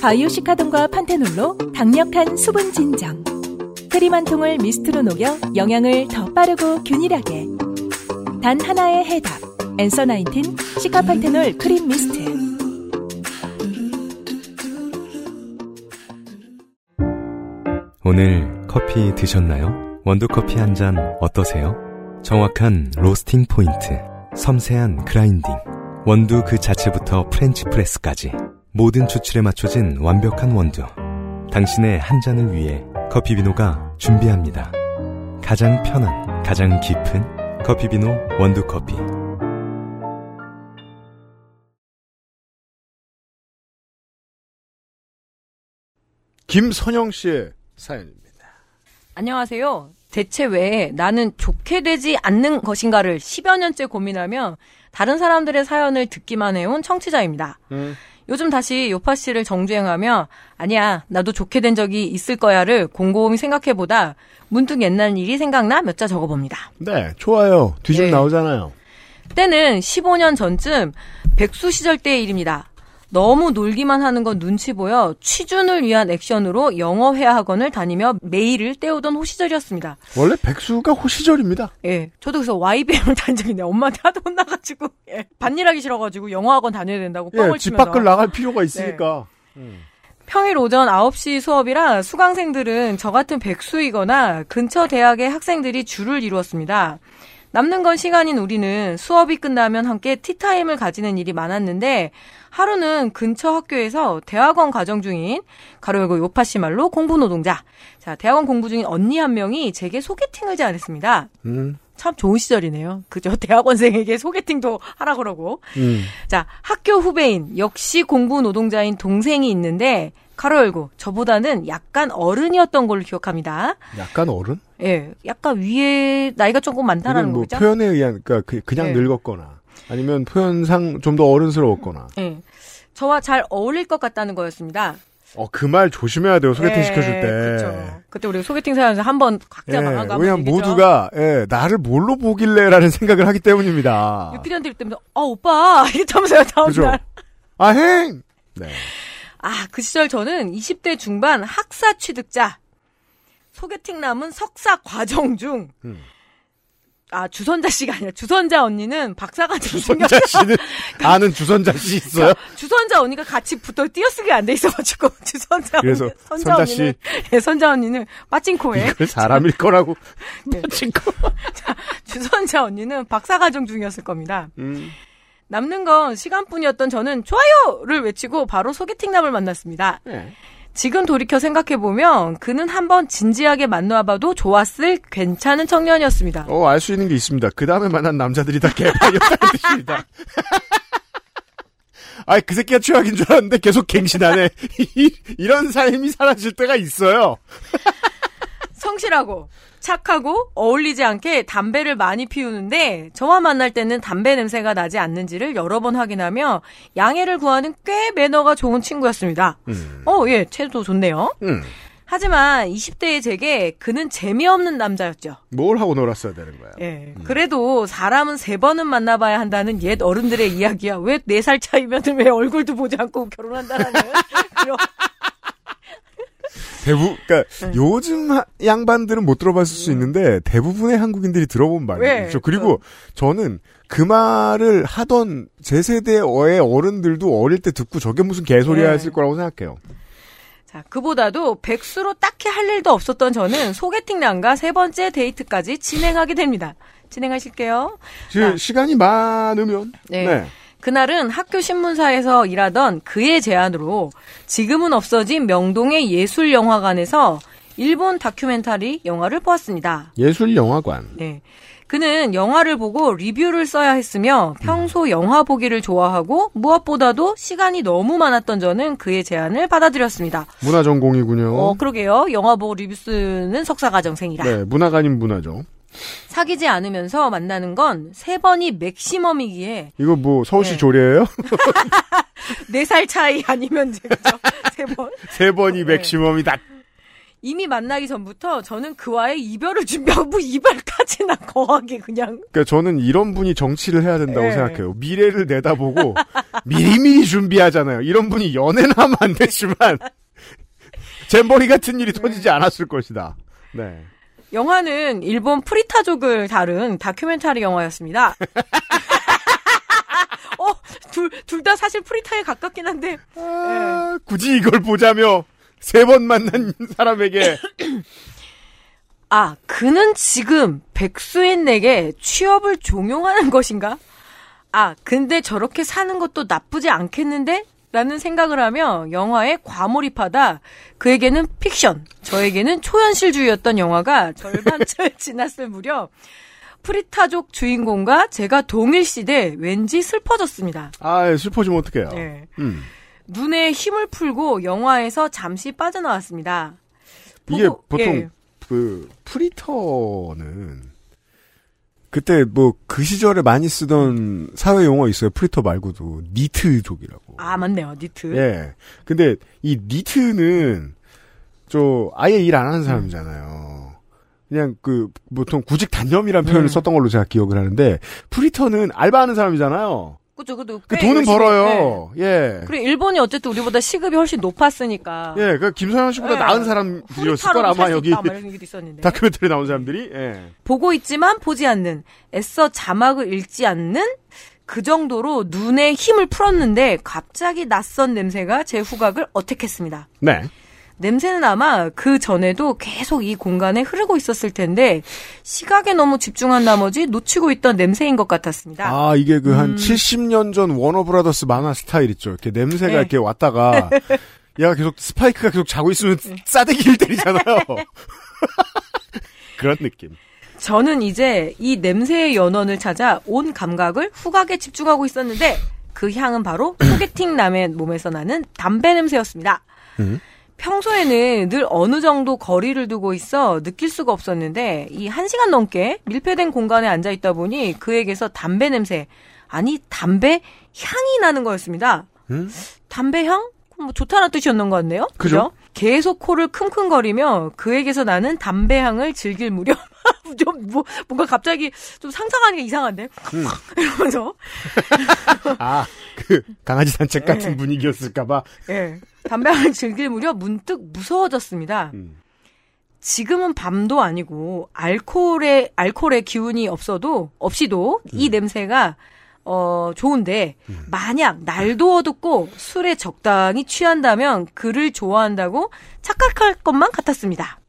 바이오시카돈과 판테놀로 강력한 수분 진정. 크림 한 통을 미스트로 녹여 영양을 더 빠르고 균일하게. 단 하나의 해답. 엔서 나인틴 시카판테놀 크림 미스트. 오늘 커피 드셨나요? 원두커피 한 잔 어떠세요? 정확한 roasting point, 섬세한 grinding, 원두 그 자체부터 French press까지 모든 추출에 맞춰진 완벽한 원두. 당신의 한 잔을 위해 커피비노가 준비합니다. 가장 편한, 가장 깊은 커피비노 원두커피. 김선영 씨의 사연입니다. 안녕하세요. 대체 왜 나는 좋게 되지 않는 것인가를 10여 년째 고민하며 다른 사람들의 사연을 듣기만 해온 청취자입니다. 요즘 다시 요파 씨를 정주행하며 아니야 나도 좋게 된 적이 있을 거야를 곰곰이 생각해보다 문득 옛날 일이 생각나 몇 자 적어봅니다. 네, 좋아요. 뒤집 네. 나오잖아요. 때는 15년 전쯤 백수 시절 때의 일입니다. 너무 놀기만 하는 건 눈치 보여 취준을 위한 액션으로 영어 회화 학원을 다니며 매일을 때우던 호 시절이었습니다. 원래 백수가 호시절입니다. 예, 저도 그래서 YBM을 다닌 적이 있네요. 엄마한테 하도 혼나가지고 예, 반일하기 싫어가지고 영어 학원 다녀야 된다고 뻥을 예, 집 치면서 밖을 나갈 필요가 있으니까. 평일 오전 9시 수업이라 수강생들은 저 같은 백수이거나 근처 대학의 학생들이 줄을 이루었습니다. 남는 건 시간인 우리는 수업이 끝나면 함께 티타임을 가지는 일이 많았는데 하루는 근처 학교에서 대학원 과정 중인 가로 열고 요파 씨 말로 공부 노동자. 자, 대학원 공부 중인 언니 한 명이 제게 소개팅을 제안했습니다. 음, 참 좋은 시절이네요. 그죠? 대학원생에게 소개팅도 하라 그러고. 음. 자, 학교 후배인 역시 공부 노동자인 동생이 있는데 가로 열고 저보다는 약간 어른이었던 걸로 기억합니다. 약간 어른? 예, 약간 위에 나이가 조금 많다라는 뭐 거죠. 표현에 의한, 그러니까 그, 그냥 네. 늙었거나 아니면 표현상 좀 더 어른스러웠거나. 예. 저와 잘 어울릴 것 같다는 거였습니다. 어, 그 말 조심해야 돼요. 소개팅 예, 시켜줄 때. 그렇죠. 그때 우리 소개팅 사연에서 한번 각자 예, 망한 거 왜냐면. 모두가 예, 나를 뭘로 보길래라는 생각을 하기 때문입니다. 유피디한테 때문에 어 오빠 이랬다면서요 다음 그죠? 날. 아, 행! 네. 아, 그 시절 저는 20대 중반 학사 취득자. 소개팅 남은 석사 과정 중. 음. 아, 주선자 씨가 아니라 주선자 언니는 박사가 주선자 씨는 아는 주선자 씨 있어요? 주선자 언니가 같이 붙어 띄어쓰기 안 돼 있어가지고 주선자 그래서 언니, 선자 선자 언니는 예, 선자 언니는 빠찡코에 이걸 사람일 거라고. 네. 주선자 언니는 박사 과정 중이었을 겁니다. 음. 남는 건 시간뿐이었던 저는 좋아요를 외치고 바로 소개팅남을 만났습니다. 네. 지금 돌이켜 생각해보면 그는 한번 진지하게 만나봐도 좋았을 괜찮은 청년이었습니다. 어, 알 수 있는 게 있습니다. 그 다음에 만난 남자들이 다 개판이었다는 뜻입니다. 아이, 그 새끼가 최악인 줄 알았는데 계속 갱신하네. 이- 이런 삶이 사라질 때가 있어요. 성실하고 착하고 어울리지 않게 담배를 많이 피우는데 저와 만날 때는 담배 냄새가 나지 않는지를 여러 번 확인하며 양해를 구하는 꽤 매너가 좋은 친구였습니다. 음. 어, 예, 채도 좋네요. 음. 하지만 20대의 제게 그는 재미없는 남자였죠. 뭘 하고 놀았어야 되는 거야. 예. 그래도 사람은 세 번은 만나봐야 한다는 옛 어른들의 이야기야. 왜 네 살 차이면 왜 얼굴도 보지 않고 결혼한다라는 그런 대부, 그니까, 네. 요즘 하- 양반들은 못 들어봤을 수 있는데, 대부분의 한국인들이 들어본 왜? 말이죠. 그리고 저는 그 말을 하던 제 세대의 어른들도 어릴 때 듣고 저게 무슨 개소리야 네. 했을 거라고 생각해요. 자, 그보다도 백수로 딱히 할 일도 없었던 저는 소개팅남과 세 번째 데이트까지 진행하게 됩니다. 진행하실게요. 지- 자. 시간이 많으면, 네. 네. 그날은 학교 신문사에서 일하던 그의 제안으로 지금은 없어진 명동의 예술영화관에서 일본 다큐멘터리 영화를 보았습니다. 예술영화관. 네. 그는 영화를 보고 리뷰를 써야 했으며 평소 영화 보기를 좋아하고 무엇보다도 시간이 너무 많았던 저는 그의 제안을 받아들였습니다. 문화 전공이군요. 어, 그러게요. 영화 보고 리뷰 쓰는 석사과정생이라. 네, 아닌 문화죠. 사귀지 않으면서 만나는 건 세 번이 맥시멈이기에 이거 뭐 서울시 네. 조례예요? 네 살 차이 아니면 그죠? 세 번. 세 번이 네. 맥시멈이다. 이미 만나기 전부터 저는 그와의 이별을 준비하고 뭐 이별까지나 거하게 그냥 그러니까 저는 이런 분이 정치를 해야 된다고 네. 생각해요. 미래를 내다보고 미리미리 준비하잖아요. 이런 분이 연애는 하면 안 되지만 잼버리 같은 일이 터지지 않았을 것이다. 네. 영화는 일본 프리타족을 다룬 다큐멘터리 영화였습니다. 어, 둘, 둘 다 사실 프리타에 가깝긴 한데, 아, 굳이 이걸 보자며 세 번 만난 사람에게 아, 그는 지금 백수인 내게 취업을 종용하는 것인가? 아, 근데 저렇게 사는 것도 나쁘지 않겠는데? 라는 생각을 하며 영화에 과몰입하다 그에게는 픽션, 저에게는 초현실주의였던 영화가 절반쯤 지났을 무렵 프리타족 주인공과 제가 동일 시대 왠지 슬퍼졌습니다. 아 슬퍼지면 어떡해요. 네. 음. 눈에 힘을 풀고 영화에서 잠시 빠져나왔습니다. 이게 보고- 보통 예. 그 프리터는 그때 뭐 그 시절에 많이 쓰던 사회 용어 있어요. 프리터 말고도 니트족이라고. 아 맞네요 니트. 예. 근데 이 니트는 저 아예 일 안 하는 사람이잖아요. 그냥 그 보통 구직 단념이란 표현을 음. 썼던 걸로 제가 기억을 하는데 프리터는 알바하는 사람이잖아요. 그죠, 그죠. 그꽤 돈은 열심히- 네. 벌어요. 예. 그리고 일본이 어쨌든 우리보다 시급이 훨씬 높았으니까. 예, 그 김서현 씨보다 예. 나은 사람들이었을 걸 아마 여기. 다큐멘터리 나온 사람들이. 예. 보고 있지만 보지 않는, 애써 자막을 읽지 않는 그 정도로 눈에 힘을 풀었는데 갑자기 낯선 냄새가 제 후각을 어택했습니다. 네. 냄새는 아마 그 전에도 계속 이 공간에 흐르고 있었을 텐데 시각에 너무 집중한 나머지 놓치고 있던 냄새인 것 같았습니다. 아, 이게 그한 음. 70년 전 워너브라더스 만화 스타일 있죠. 이렇게 냄새가 네. 이렇게 왔다가 얘가 계속 스파이크가 계속 자고 있으면 네. 싸대기를 때리잖아요. 그런 느낌. 저는 이제 이 냄새의 연원을 찾아 온 감각을 후각에 집중하고 있었는데 그 향은 바로 소개팅 남의 몸에서 나는 담배 냄새였습니다. 음. 평소에는 늘 어느 정도 거리를 두고 있어 느낄 수가 없었는데 이 한 시간 넘게 밀폐된 공간에 앉아 있다 보니 그에게서 담배 냄새 아니 담배 향이 나는 거였습니다. 음? 담배 향? 뭐 좋다는 뜻이었는 것 같네요. 그죠? 계속 코를 킁킁거리며 그에게서 나는 담배 향을 즐길 무렵 좀 뭐, 뭔가 갑자기 좀 상상하는 게 이상한데 음. 이러면서 아, 그 강아지 산책 같은 네. 분위기였을까봐. 예 담배 향을 즐길 무렵 문득 무서워졌습니다. 음. 지금은 밤도 아니고 알코올의 알코올의 기운이 없어도 없이도 음. 이 냄새가 어 좋은데 만약 날도 어둡고 술에 적당히 취한다면 그를 좋아한다고 착각할 것만 같았습니다.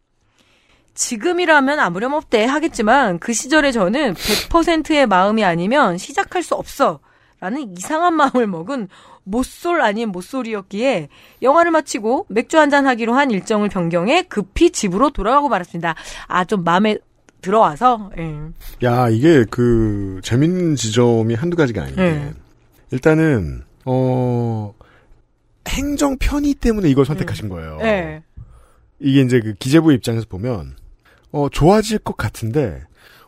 지금이라면 아무렴 없대 하겠지만 그 시절에 저는 100%의 마음이 아니면 시작할 수 없어 라는 이상한 마음을 먹은 못쏠 아닌 못쏠이었기에 영화를 마치고 맥주 한잔 하기로 한 일정을 변경해 급히 집으로 돌아가고 말았습니다. 아, 좀 마음에 들어와서, 예. 야, 이게 그 재밌는 지점이 한두 가지가 아닌데 네. 일단은 어 행정 편의 때문에 이걸 선택하신 거예요. 예. 이게 이제 그 기재부 입장에서 보면 어 좋아질 것 같은데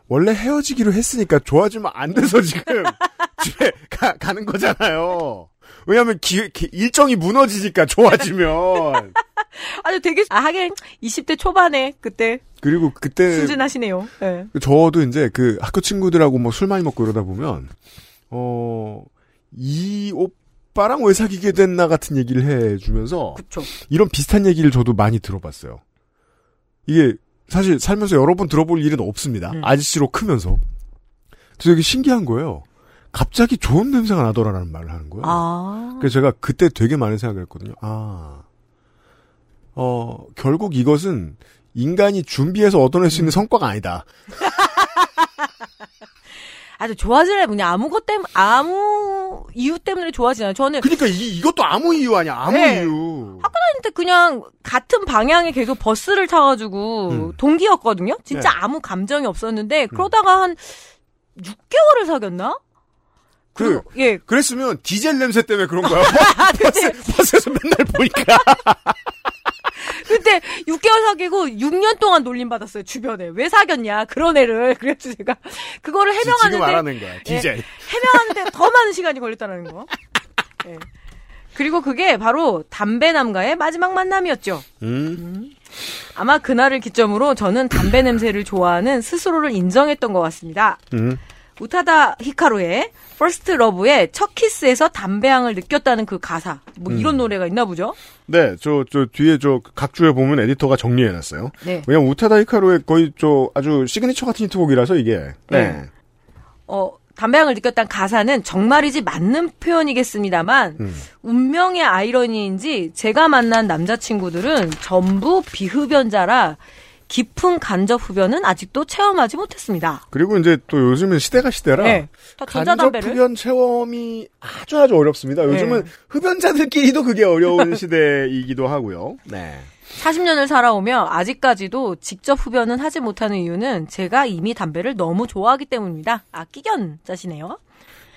원래 헤어지기로 했으니까 좋아지면 안 돼서 지금 집에 가, 가는 거잖아요. 왜냐하면 기, 기- 일정이 무너지니까 좋아지면 아주 되게, 아, 하긴, 20대 초반에, 그때, 그리고 그때 순진하시네요. 예. 저도 이제 그 학교 친구들하고 뭐 술 많이 먹고 이러다 보면 어 이 오빠랑 왜 사귀게 됐나 같은 얘기를 해주면서 그쵸. 이런 비슷한 얘기를 저도 많이 들어봤어요. 이게 사실 살면서 여러 번 들어볼 일은 없습니다. 음. 아저씨로 크면서. 되게 신기한 거예요. 갑자기 좋은 냄새가 나더라라는 말을 하는 거예요. 아. 그래서 제가 그때 되게 많은 생각을 했거든요. 아, 어, 결국 이것은 인간이 준비해서 얻어낼 수 있는 성과가 아니다. 아주 좋아지래, 뭐냐, 아무 것 때문에, 아무 이유 때문에 좋아지나요? 저는, 그러니까 이, 이것도 아무 이유 아니야. 아무 네. 이유. 근데 그냥, 같은 방향에 계속 버스를 타가지고, 음. 동기였거든요? 진짜 네. 아무 감정이 없었는데, 그러다가 한, 6개월을 사귀었나? 그, 예, 그랬으면 디젤 냄새 때문에 그런 거야. 아, 버스, 근데, 버스에서 맨날 보니까. 그때 6개월 사귀고 6년 동안 놀림 받았어요, 주변에. 왜 사귀었냐, 그런 애를. 그래서 제가, 그거를 지금 해명하는데, 알아낸 거야. 디젤. 해명하는데 더 많은 시간이 걸렸다는 거. 예. 그리고 그게 바로 담배 남과의 마지막 만남이었죠. 음. 아마 그날을 기점으로 저는 담배 냄새를 좋아하는 스스로를 인정했던 것 같습니다. 음. 우타다 히카루의 First Love의 첫 키스에서 담배향을 느꼈다는 그 가사. 뭐 이런 음. 노래가 있나 보죠? 네, 저, 저, 뒤에 저, 각주에 보면 에디터가 정리해놨어요. 네. 왜냐면 우타다 히카루의 거의 저, 아주 시그니처 같은 히트곡이라서 이게. 네. 어, 담배향을 느꼈다는 가사는 정말이지 맞는 표현이겠습니다만 음. 운명의 아이러니인지 제가 만난 남자친구들은 전부 비흡연자라 깊은 간접 흡연은 아직도 체험하지 못했습니다. 그리고 이제 또 요즘은 시대가 시대라. 네. 다 간접 흡연 체험이 아주 아주 어렵습니다. 요즘은 네. 흡연자들끼리도 그게 어려운 시대이기도 하고요. 네. 40년을 살아오며 아직까지도 직접 흡연은 하지 못하는 이유는 제가 이미 담배를 너무 좋아하기 때문입니다. 아, 끼견자시네요.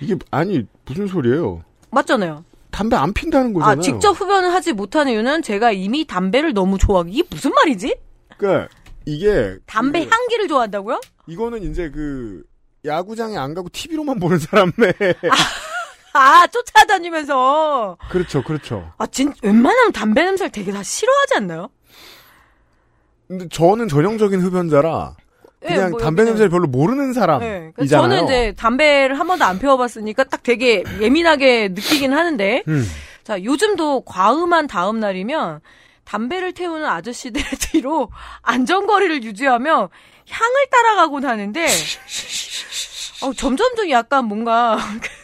이게, 아니, 무슨 소리예요? 맞잖아요. 담배 안 핀다는 거잖아요. 아, 직접 흡연을 하지 못하는 이유는 제가 이미 담배를 너무 좋아하기. 이게 무슨 말이지? 그러니까, 이게. 담배 그, 향기를 좋아한다고요? 이거는 이제 그, 야구장에 안 가고 TV로만 보는 사람의. 아, 쫓아다니면서. 그렇죠, 그렇죠. 아, 진, 웬만하면 담배 냄새를 되게 다 싫어하지 않나요? 근데 저는 전형적인 흡연자라, 예, 그냥 뭐 담배 냄새를 별로 모르는 예. 사람이잖아요. 그래서 저는 이제 담배를 한 번도 안 피워봤으니까 딱 되게 예민하게 느끼긴 하는데, 음. 자, 요즘도 과음한 다음 날이면 담배를 태우는 아저씨들 뒤로 안전거리를 유지하며 향을 따라가곤 하는데, 어, 점점점 약간 뭔가,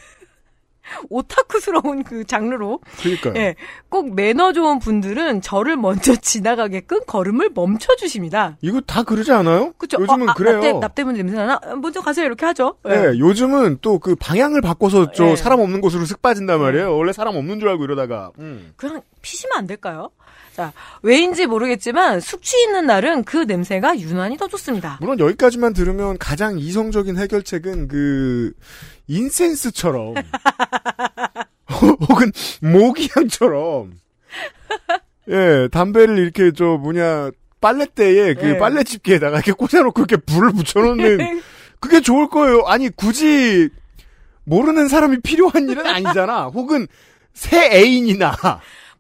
오타쿠스러운 그 장르로 그러니까요. 예, 꼭 매너 좋은 분들은 저를 먼저 지나가게끔 걸음을 멈춰 주십니다. 이거 다 그러지 않아요? 그쵸? 요즘은 어, 아, 그래요. 나 때문에 냄새 나나? 어, 먼저 가세요. 이렇게 하죠. 예. 네, 요즘은 또 그 방향을 바꿔서 저 네. 사람 없는 곳으로 쓱 빠진단 말이에요. 원래 사람 없는 줄 알고 이러다가. 음. 그냥 피시면 안 될까요? 자, 왜인지 모르겠지만 숙취 있는 날은 그 냄새가 유난히 더 좋습니다. 물론 여기까지만 들으면 가장 이성적인 해결책은 그 인센스처럼 혹은 모기향처럼 예 담배를 이렇게 저 뭐냐 빨랫대에 그 네. 빨래 집게에다가 이렇게 꽂아놓고 이렇게 불을 붙여놓는 그게 좋을 거예요. 아니 굳이 모르는 사람이 필요한 일은 아니잖아. 혹은 새 애인이나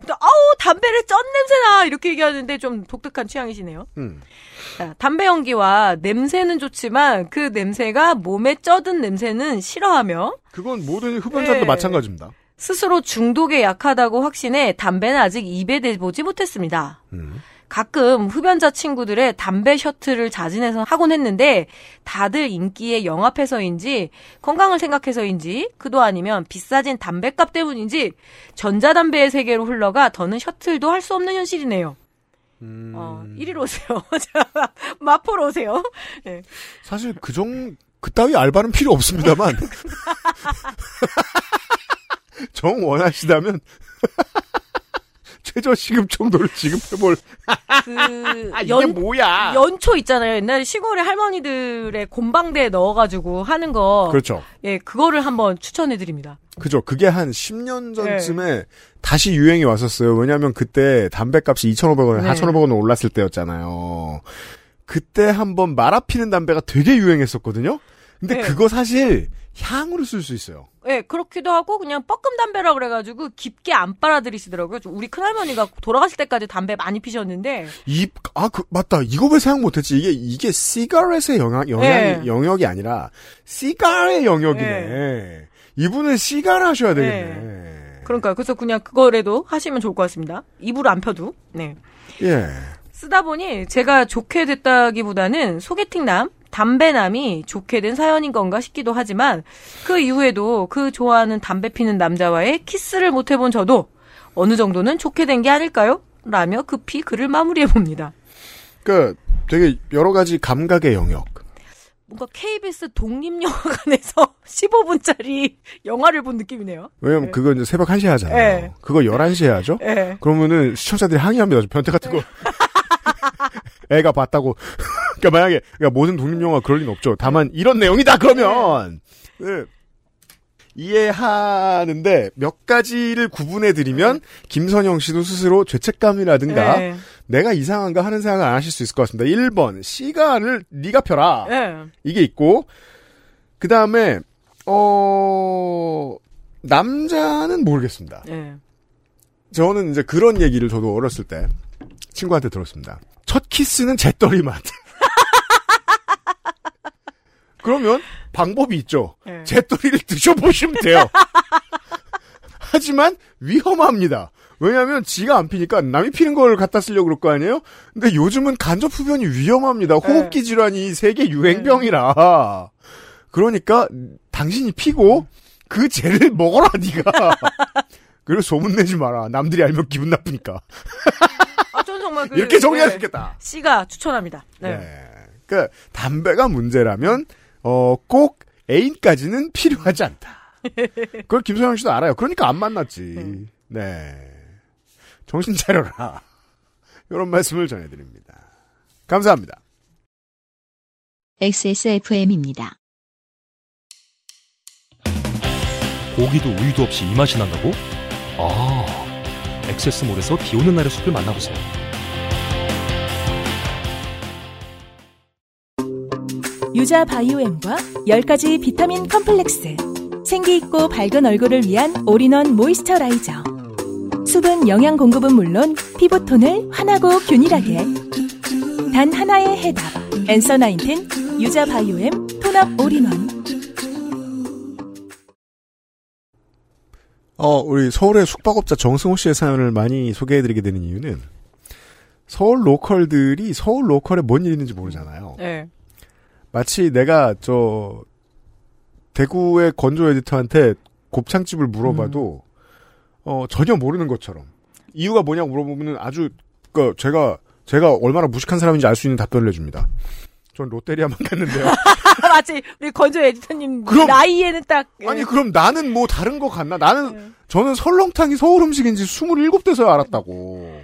또, 아우 담배를 쩐 냄새나 이렇게 얘기하는데 좀 독특한 취향이시네요. 음. 자, 담배 연기와 냄새는 좋지만 그 냄새가 몸에 쩌든 냄새는 싫어하며 그건 모든 흡연자도 네. 마찬가지입니다. 스스로 중독에 약하다고 확신해 담배는 아직 입에 대보지 못했습니다. 음. 가끔 흡연자 친구들의 담배 셔틀을 자진해서 하곤 했는데 다들 인기에 영합해서인지 건강을 생각해서인지 그도 아니면 비싸진 담배값 때문인지 전자담배의 세계로 흘러가 더는 셔틀도 할 수 없는 현실이네요. 음. 어, 이리로 오세요. 자, 마포로 오세요. 예. 사실 그정 그따위 알바는 필요 없습니다만 정 원하시다면 최저시급 정도를 지급해볼 그 아, 이게 연, 뭐야 연초 있잖아요. 옛날에 시골에 할머니들의 곤방대에 넣어가지고 하는 거. 그렇죠 예, 그거를 한번 추천해드립니다. 그죠 그게 한 10년 전쯤에 네. 다시 유행이 왔었어요 왜냐하면 그때 담배값이 2,500원, 네. 4,500원 올랐을 때였잖아요 그때 한번 말아 피는 담배가 되게 유행했었거든요 근데 네. 그거 사실 향으로 쓸 수 있어요 예, 그렇기도 하고 그냥 뻐끔 담배라 그래가지고 깊게 안 빨아들이시더라고요. 우리 큰할머니가 돌아가실 때까지 담배 많이 피셨는데 이, 아, 그, 맞다. 이거 왜 생각 못했지? 이게, 이게 시가렛의 영향, 영향이, 네. 영역이 아니라, 시가의 영역이네. 이분은 시가를 하셔야 되겠네. 그러니까 그래서 그냥 그거라도 하시면 좋을 것 같습니다. 입으로 안 펴도. 네. 예. 쓰다 보니 제가 좋게 됐다기보다는 소개팅남, 담배남이 좋게 된 사연인 건가 싶기도 하지만 그 이후에도 그 좋아하는 담배 피는 남자와의 키스를 못 해본 저도 어느 정도는 좋게 된 게 아닐까요? 라며 급히 글을 마무리해 봅니다. 그, 되게 여러 가지 감각의 영역. 뭔가 KBS 독립영화관에서 15분짜리 영화를 본 느낌이네요. 왜냐면 네. 그거 이제 새벽 1시에 하잖아요. 네. 그거 11시에 하죠? 예. 그러면은 시청자들이 항의합니다. 변태 같은 거. 애가 봤다고. 그러니까 만약에 그러니까 모든 독립 영화 그럴 리는 없죠. 다만 이런 내용이다 그러면 네. 이해하는데 몇 가지를 구분해 드리면 김선영 씨도 스스로 죄책감이라든가 예. 내가 이상한가 하는 생각을 안 하실 수 있을 것 같습니다. 1번 시간을 네가 펴라. 예. 이게 있고 그 다음에 어 남자는 모르겠습니다. 예. 저는 이제 그런 얘기를 저도 어렸을 때 친구한테 들었습니다. 첫 키스는 재떨이 맛. 그러면 방법이 있죠. 예. 재떨이를 드셔보시면 돼요. 하지만 위험합니다. 왜냐하면 지가 안 피니까 남이 피는 걸 갖다 쓰려고 그럴 거 아니에요? 근데 요즘은 간접 흡연이 위험합니다. 호흡기 질환이 세계 유행병이라. 그러니까 당신이 피고 그 젤을 먹어라 네가. 그리고 소문내지 마라. 남들이 알면 기분 나쁘니까. 아, 저는 정말 그, 이렇게 정리할 예. 수 있겠다. 씨가 추천합니다. 네. 네. 그러니까 담배가 문제라면 어, 꼭 애인까지는 필요하지 않다. 그걸 김소영 씨도 알아요. 그러니까 안 만났지. 네. 정신 차려라. 이런 말씀을 전해드립니다. 감사합니다. XSFM입니다. 고기도 우유도 없이 이 맛이 난다고? 아, 엑세스몰에서 비 오는 날의 숲을 만나보세요. 유자 biome과 10가지 비타민 컴플렉스. 생기 있고 밝은 얼굴을 위한 all-in-one moisturizer. 수분 영양 공급은 물론 피부톤을 환하고 균일하게. 단 하나의 해답. Answer Nineteen 유자 biome tone-up all-in-one. 어, 우리 서울의 숙박업자 정승호 씨의 사연을 많이 소개해드리게 되는 이유는 서울 로컬들이 서울 로컬에 뭔 일이 있는지 모르잖아요. 네. 마치 내가 저 대구의 건조 에디터한테 곱창집을 물어봐도 어 전혀 모르는 것처럼 이유가 뭐냐고 물어보면은 아주 그 제가 제가 얼마나 무식한 사람인지 알 수 있는 답변을 해줍니다. 전 롯데리아만 갔는데요. 마치 우리 건조 에디터님 그럼- 나이에는 딱 예. 아니 그럼 나는 뭐 다른 거 갔나? 나는 네. 저는 설렁탕이 서울 음식인지 27돼서야 알았다고.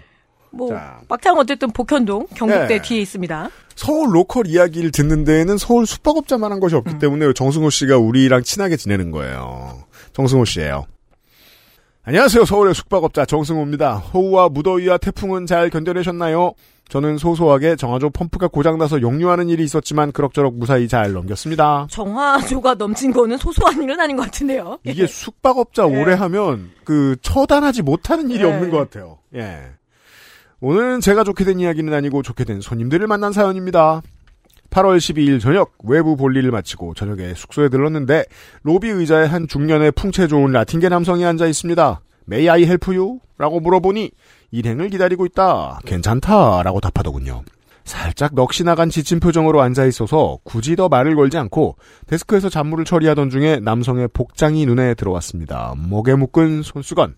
뭐 자. 막창 어쨌든 복현동 경북대 네. 뒤에 있습니다. 서울 로컬 이야기를 듣는 데에는 서울 숙박업자만 한 것이 없기 음. 때문에 정승호 씨가 우리랑 친하게 지내는 거예요. 정승호 씨예요. 안녕하세요. 서울의 숙박업자 정승호입니다. 호우와 무더위와 태풍은 잘 견뎌내셨나요? 저는 소소하게 정화조 펌프가 고장나서 역류하는 일이 있었지만 그럭저럭 무사히 잘 넘겼습니다. 정화조가 넘친 거는 소소한 일은 아닌 것 같은데요. 이게 숙박업자 예. 오래 하면 그 처단하지 못하는 일이 예. 없는 것 같아요. 예. 오늘은 제가 좋게 된 이야기는 아니고 좋게 된 손님들을 만난 사연입니다. 8월 12일 저녁 외부 볼일을 마치고 저녁에 숙소에 들렀는데 로비 의자에 한 중년의 풍채 좋은 라틴계 남성이 앉아 있습니다. May I help you? 라고 물어보니 일행을 기다리고 있다. 괜찮다. 라고 답하더군요. 살짝 넋이 나간 지친 표정으로 앉아 있어서 굳이 더 말을 걸지 않고 데스크에서 잡무를 처리하던 중에 남성의 복장이 눈에 들어왔습니다. 목에 묶은 손수건,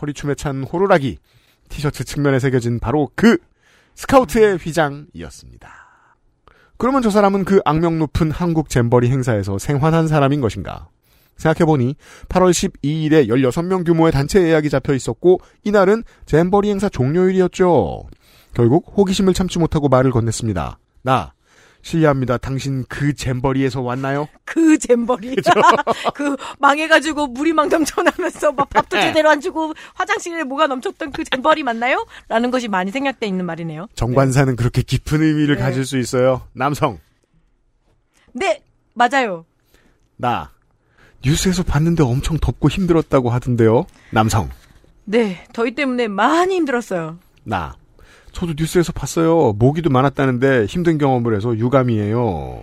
허리춤에 찬 호루라기, 티셔츠 측면에 새겨진 바로 그 스카우트의 휘장이었습니다. 그러면 저 사람은 그 악명 높은 한국 잼버리 행사에서 생환한 사람인 것인가? 생각해보니 8월 12일에 16명 규모의 단체 예약이 잡혀 있었고 이날은 잼버리 행사 종료일이었죠. 결국 호기심을 참지 못하고 말을 건넸습니다. 나 실례합니다. 당신 그 잼버리에서 왔나요? 그 잼버리. 그 망해가지고 물이 막 넘쳐나면서 막 밥도 네. 제대로 안 주고 화장실에 뭐가 넘쳤던 그 잼버리 맞나요? 라는 것이 많이 생략돼 있는 말이네요. 정관사는 그렇게 깊은 의미를 네. 가질 수 있어요. 남성 네, 맞아요. 나 뉴스에서 봤는데 엄청 덥고 힘들었다고 하던데요. 남성 네, 저희 때문에 많이 힘들었어요. 나 저도 뉴스에서 봤어요. 모기도 많았다는데 힘든 경험을 해서 유감이에요.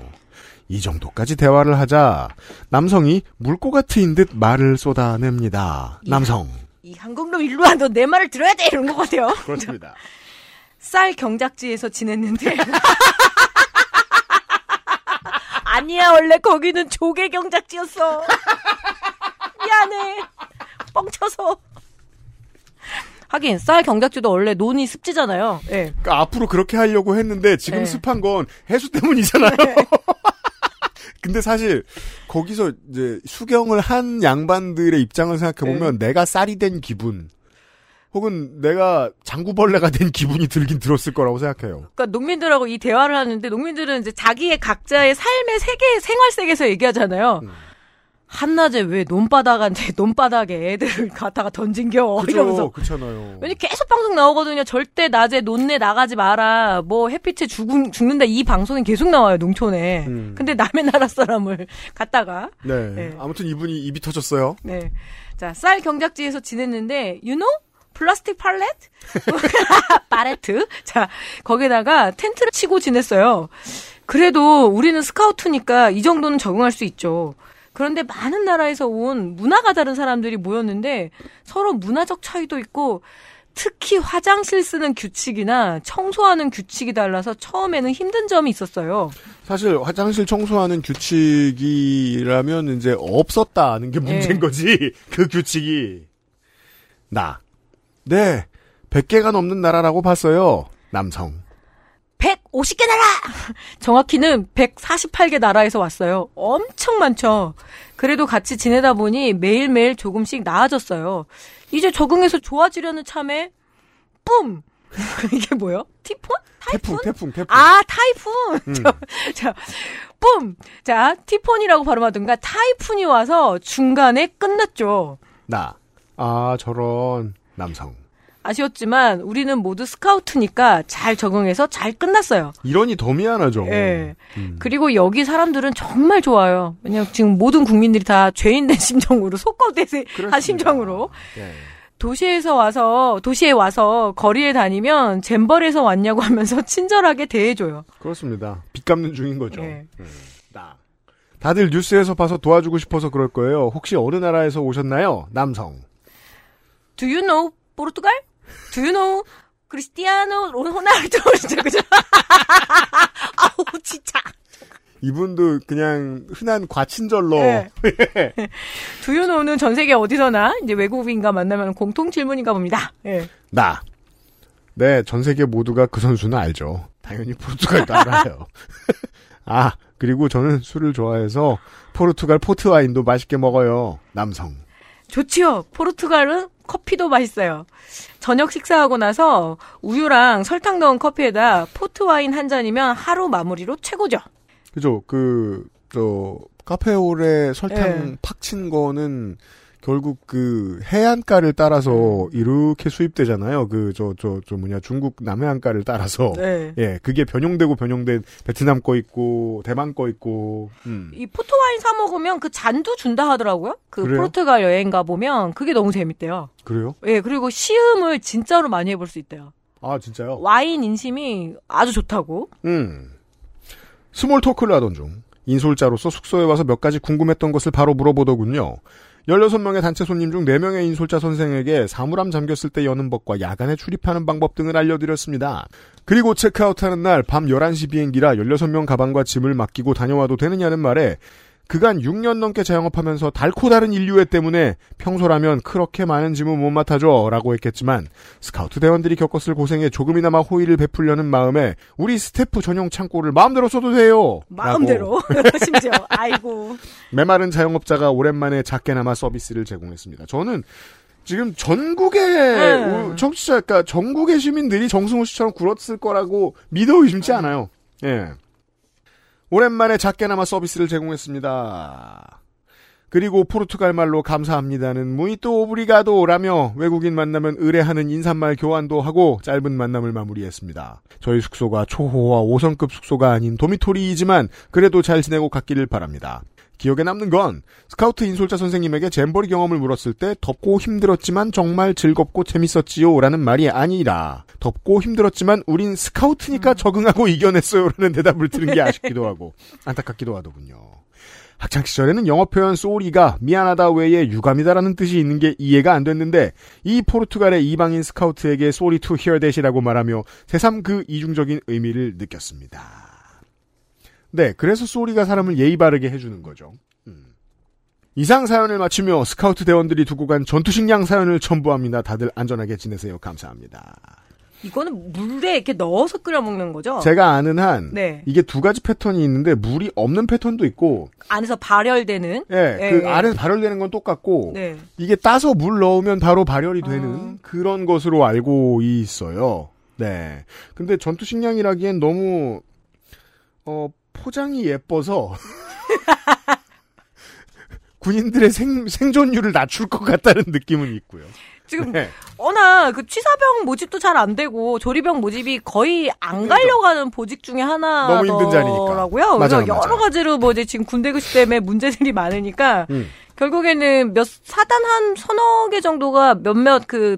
이 정도까지 대화를 하자 남성이 물고가 트인 듯 말을 쏟아냅니다. 남성 이 한국놈 일로 와, 너 내 말을 들어야 돼! 이런 것 같아요. 그렇습니다. 쌀 경작지에서 지냈는데. 아니야, 원래 거기는 조개 경작지였어. 미안해. 뻥쳐서. 하긴, 쌀 경작지도 원래 논이 습지잖아요. 예. 그러니까 앞으로 그렇게 하려고 했는데 지금 네. 습한 건 해수 때문이잖아요. 근데 사실 거기서 이제 수경을 한 양반들의 입장을 생각해 보면 내가 쌀이 된 기분 혹은 내가 장구벌레가 된 기분이 들긴 들었을 거라고 생각해요. 그러니까 농민들하고 이 대화를 하는데 농민들은 이제 자기의 각자의 삶의 세계, 생활 세계에서 얘기하잖아요. 음. 한낮에 왜 논바닥한테 논바닥에 애들을 갖다가 던진겨 이러면서 그렇죠. 그렇잖아요. 왜냐 계속 방송 나오거든요. 절대 낮에 논내 나가지 마라. 뭐 햇빛에 죽, 죽는다 이 방송이 계속 나와요 농촌에. 음. 근데 남의 나라 사람을 갖다가 네. 네. 아무튼 이분이 입이 터졌어요. 네. 자, 쌀 경작지에서 지냈는데, you know? 플라스틱 팔렛? 파레트? 자, 거기다가 텐트를 치고 지냈어요. 그래도 우리는 스카우트니까 이 정도는 적응할 수 있죠. 그런데 많은 나라에서 온 문화가 다른 사람들이 모였는데 서로 문화적 차이도 있고 특히 화장실 쓰는 규칙이나 청소하는 규칙이 달라서 처음에는 힘든 점이 있었어요. 사실 화장실 청소하는 규칙이라면 이제 없었다는 게 문제인 네. 거지. 그 규칙이. 나. 네. 100개가 넘는 나라라고 봤어요. 남성. 150개 나라! 정확히는 148개 나라에서 왔어요. 엄청 많죠. 그래도 같이 지내다 보니 매일매일 조금씩 나아졌어요. 이제 적응해서 좋아지려는 참에, 뿜! 이게 뭐요? 티폰? 타이푼? 태풍, 태풍, 태풍. 아, 타이푼! 음. 자, 자, 뿜! 자, 티폰이라고 발음하든가 타이푼이 와서 중간에 끝났죠. 나. 아, 저런. 남성. 아쉬웠지만 우리는 모두 스카우트니까 잘 적응해서 잘 끝났어요. 이러니 더 미안하죠. 예. 음. 그리고 여기 사람들은 정말 좋아요. 왜냐면 지금 모든 국민들이 다 죄인된 심정으로 속거대한. 심정으로 예. 도시에서 와서 도시에 와서 거리에 다니면 잼벌에서 왔냐고 하면서 친절하게 대해줘요. 그렇습니다. 빚 갚는 중인 거죠. 예. 음. 나. 다들 뉴스에서 봐서 도와주고 싶어서 그럴 거예요. 혹시 어느 나라에서 오셨나요? 남성. Do you know 포르투갈? Do you know 크리스티아노 진짜 그죠? 아우 진짜. 이분도 그냥 흔한 과친절로 네. You know는 전 세계 어디서나 이제 외국인과 만나면 공통 질문인가 봅니다. 예. 나. 네, 전 세계 모두가 그 선수는 알죠. 당연히 포르투갈도 알아요. 아, 그리고 저는 술을 좋아해서 포르투갈 포트 와인도 맛있게 먹어요. 남성. 좋지요. 포르투갈은 커피도 맛있어요. 저녁 식사하고 나서 우유랑 설탕 넣은 커피에다 포트 와인 한 잔이면 하루 마무리로 최고죠. 그죠? 그, 저, 카페올에 설탕 예. 팍친 거는 결국 그 해안가를 따라서 이렇게 수입되잖아요. 그, 저, 저, 저 뭐냐, 중국 남해안가를 따라서. 네. 예, 그게 변형되고 변형된 베트남 거 있고, 대만 거 있고, 음. 이 포트 와인 사 먹으면 그 잔도 준다 하더라고요. 그 그래요? 포르투갈 여행 가 보면 그게 너무 재밌대요. 그래요? 예, 그리고 시음을 진짜로 많이 해볼 수 있대요. 아, 진짜요? 와인 인심이 아주 좋다고. 음. small talk를 하던 중 인솔자로서 숙소에 와서 몇 가지 궁금했던 것을 바로 물어보더군요. 16명의 단체 손님 중 4명의 인솔자 선생에게 사물함 잠겼을 때 여는 법과 야간에 출입하는 방법 등을 알려드렸습니다. 그리고 체크아웃하는 날 밤 11시 비행기라 16명 가방과 짐을 맡기고 다녀와도 되느냐는 말에 그간 6년 넘게 자영업하면서 닳고 닳은 인류애 때문에 평소라면 그렇게 많은 짐은 못 맡아줘 라고 했겠지만 스카우트 대원들이 겪었을 고생에 조금이나마 호의를 베풀려는 마음에 우리 스태프 전용 창고를 마음대로 써도 돼요. 마음대로. 심지어. 아이고. 메마른 자영업자가 오랜만에 작게나마 서비스를 제공했습니다. 저는 지금 전국의 네. 청취자, 그러니까 전국의 시민들이 정승호 씨처럼 굴었을 거라고 믿어 의심치 않아요. 예. 오랜만에 작게나마 서비스를 제공했습니다. 그리고 포르투갈 말로 감사합니다는 muito obrigado라며 외국인 만나면 으레 하는 인사말 교환도 하고 짧은 만남을 마무리했습니다. 저희 숙소가 초호화 5성급 숙소가 아닌 도미토리이지만 그래도 잘 지내고 갔기를 바랍니다. 기억에 남는 건 스카우트 인솔자 선생님에게 잼버리 경험을 물었을 때 덥고 힘들었지만 정말 즐겁고 재밌었지요 라는 말이 아니라 덥고 힘들었지만 우린 스카우트니까 적응하고 이겨냈어요 라는 대답을 들은 게 아쉽기도 하고 안타깝기도 하더군요. 학창 시절에는 영어 표현 sorry가 미안하다 외에 유감이다라는 뜻이 있는 게 이해가 안 됐는데 이 포르투갈의 이방인 스카우트에게 sorry to hear that이라고 말하며 새삼 그 이중적인 의미를 느꼈습니다. 네, 그래서 쏘리가 사람을 예의 바르게 해주는 거죠. 음. 이상 사연을 마치며 스카우트 대원들이 두고 간 전투식량 사연을 첨부합니다. 다들 안전하게 지내세요. 감사합니다. 이거는 물에 이렇게 넣어서 끓여 먹는 거죠? 제가 아는 한 네. 이게 두 가지 패턴이 있는데 물이 없는 패턴도 있고 안에서 발열되는. 예, 예, 그 예. 아래에서 발열되는 건 똑같고 네. 이게 따서 물 넣으면 바로 발열이 되는 어. 그런 것으로 알고 있어요. 네. 근데 전투 식량이라기엔 너무 어 포장이 예뻐서 군인들의 생, 생존율을 낮출 것 같다는 느낌은 있고요. 지금 네. 워낙 그 취사병 모집도 잘 안 되고 조리병 모집이 거의 안 가려가는 보직 중에 하나더라고요. 너무 힘든 자리니까. 그래서 맞아요, 여러 맞아요. 가지로 뭐 이제 지금 군대 교시 때문에 문제들이 많으니까 음. 결국에는 몇 사단 한 서너 개 정도가 몇몇 그,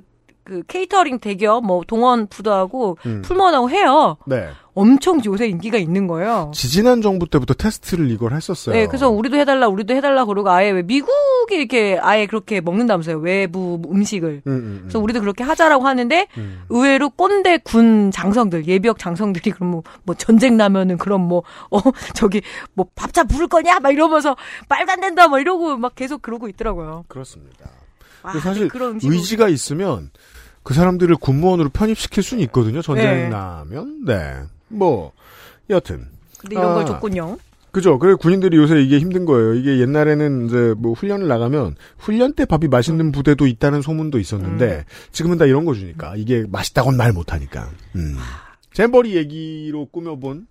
그 케이터링 대기업 뭐 동원 부도하고 음. 풀먼하고 해요. 네. 엄청 요새 인기가 있는 거예요. 지지난 정부 때부터 테스트를 이걸 했었어요. 네, 그래서 우리도 해달라, 우리도 해달라 그러고 아예 왜 미국이 이렇게 아예 그렇게 먹는다면서요. 외부 음식을. 음, 음, 음. 그래서 우리도 그렇게 하자라고 하는데 음. 의외로 꼰대 군 장성들 예비역 장성들이 그럼 뭐, 뭐 전쟁 나면은 그럼 뭐 어 저기 뭐 밥차 부를 거냐 막 이러면서 안 된다 막 이러고 막 계속 그러고 있더라고요. 그렇습니다. 아, 근데 사실 그런 의지가 있으면 그 사람들을 군무원으로 편입시킬 수는 있거든요. 전쟁 네. 나면. 네. 뭐 여튼 근데 이런 아. 걸 줬군요. 그죠. 그래 군인들이 요새 이게 힘든 거예요. 이게 옛날에는 이제 뭐 훈련을 나가면 훈련 때 밥이 맛있는 부대도 있다는 소문도 있었는데 지금은 다 이런 거 주니까 이게 맛있다고는 말 못하니까. 음. 잼버리 얘기로 꾸며본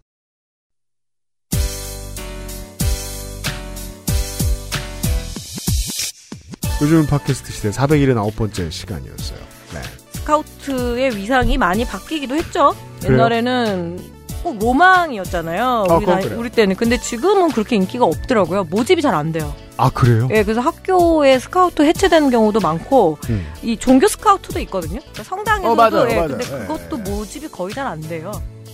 요즘 팟캐스트 시대 479번째 시간이었어요. 네. 스카우트의 위상이 많이 바뀌기도 했죠. 그래요? 옛날에는 꼭 로망이었잖아요. 아, 우리, 나이- 그래요. 우리 때는. 근데 지금은 그렇게 인기가 없더라고요. 모집이 잘 안 돼요. 아 그래요? 예, 그래서 학교에 스카우트 해체되는 경우도 많고 음. 이 종교 스카우트도 있거든요. 그러니까 성당에서도 어, 맞아요, 예, 맞아요. 근데 예, 그것도 예. 모집이 거의 잘 안 돼요.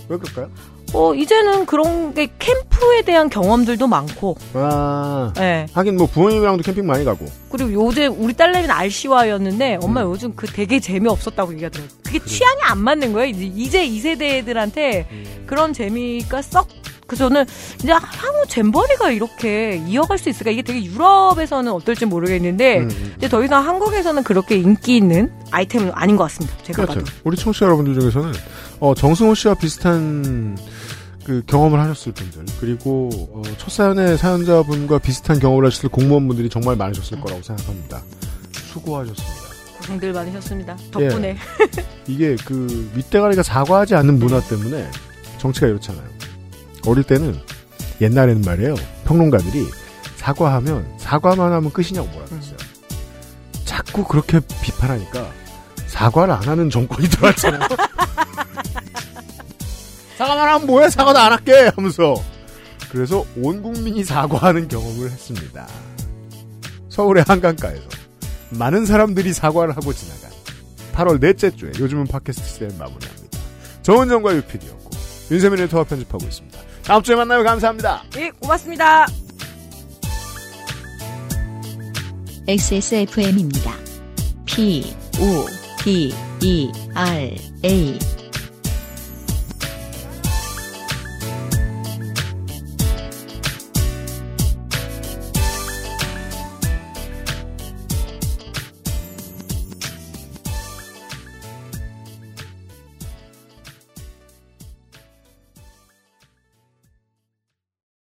왜 그럴까요? 어, 이제는 그런 게 캠프에 대한 경험들도 많고, 아 예. 하긴 뭐 부모님이랑도 캠핑 많이 가고. 그리고 요즘 우리 딸내미는 RC와였는데 엄마 음. 요즘 그 되게 재미없었다고 얘기하더라고요. 그게 취향이 안 맞는 거예요. 이제, 이제 이 세대 애들한테 음. 그런 재미가 썩 그래서 저는 이제 향후 잼버리가 이렇게 이어갈 수 있을까? 이게 되게 유럽에서는 어떨지 모르겠는데 음, 음. 이제 더 이상 한국에서는 그렇게 인기 있는 아이템은 아닌 것 같습니다. 제가 그렇죠. 봐도. 우리 청취자 여러분들 중에서는 어, 정승호 씨와 비슷한 그 경험을 하셨을 분들 그리고 어, 첫 사연의 사연자분과 비슷한 경험을 하셨을 공무원분들이 정말 많으셨을 거라고 생각합니다. 수고하셨습니다. 고생들 많으셨습니다. 덕분에. 이게 그 밑대가리가 사과하지 않는 문화 때문에 정치가 이렇잖아요. 어릴 때는 옛날에는 말이에요. 평론가들이 사과하면 사과만 하면 끝이냐고 뭐라 그랬어요. 자꾸 그렇게 비판하니까 사과를 안 하는 정권이 들어왔잖아요. 사과만 하면 뭐해? 사과도 안 할게! 하면서. 그래서 온 국민이 사과하는 경험을 했습니다. 서울의 한강가에서 많은 사람들이 사과를 하고 지나간 8월 넷째 주에 요즘은 팟캐스트 시대를 마무리합니다. 정은정과 유PD였고 윤세민 에터와 편집하고 있습니다. 다음 주에 만나요. 감사합니다. 예, 고맙습니다. XSFM입니다. P, O, D, E, R, A.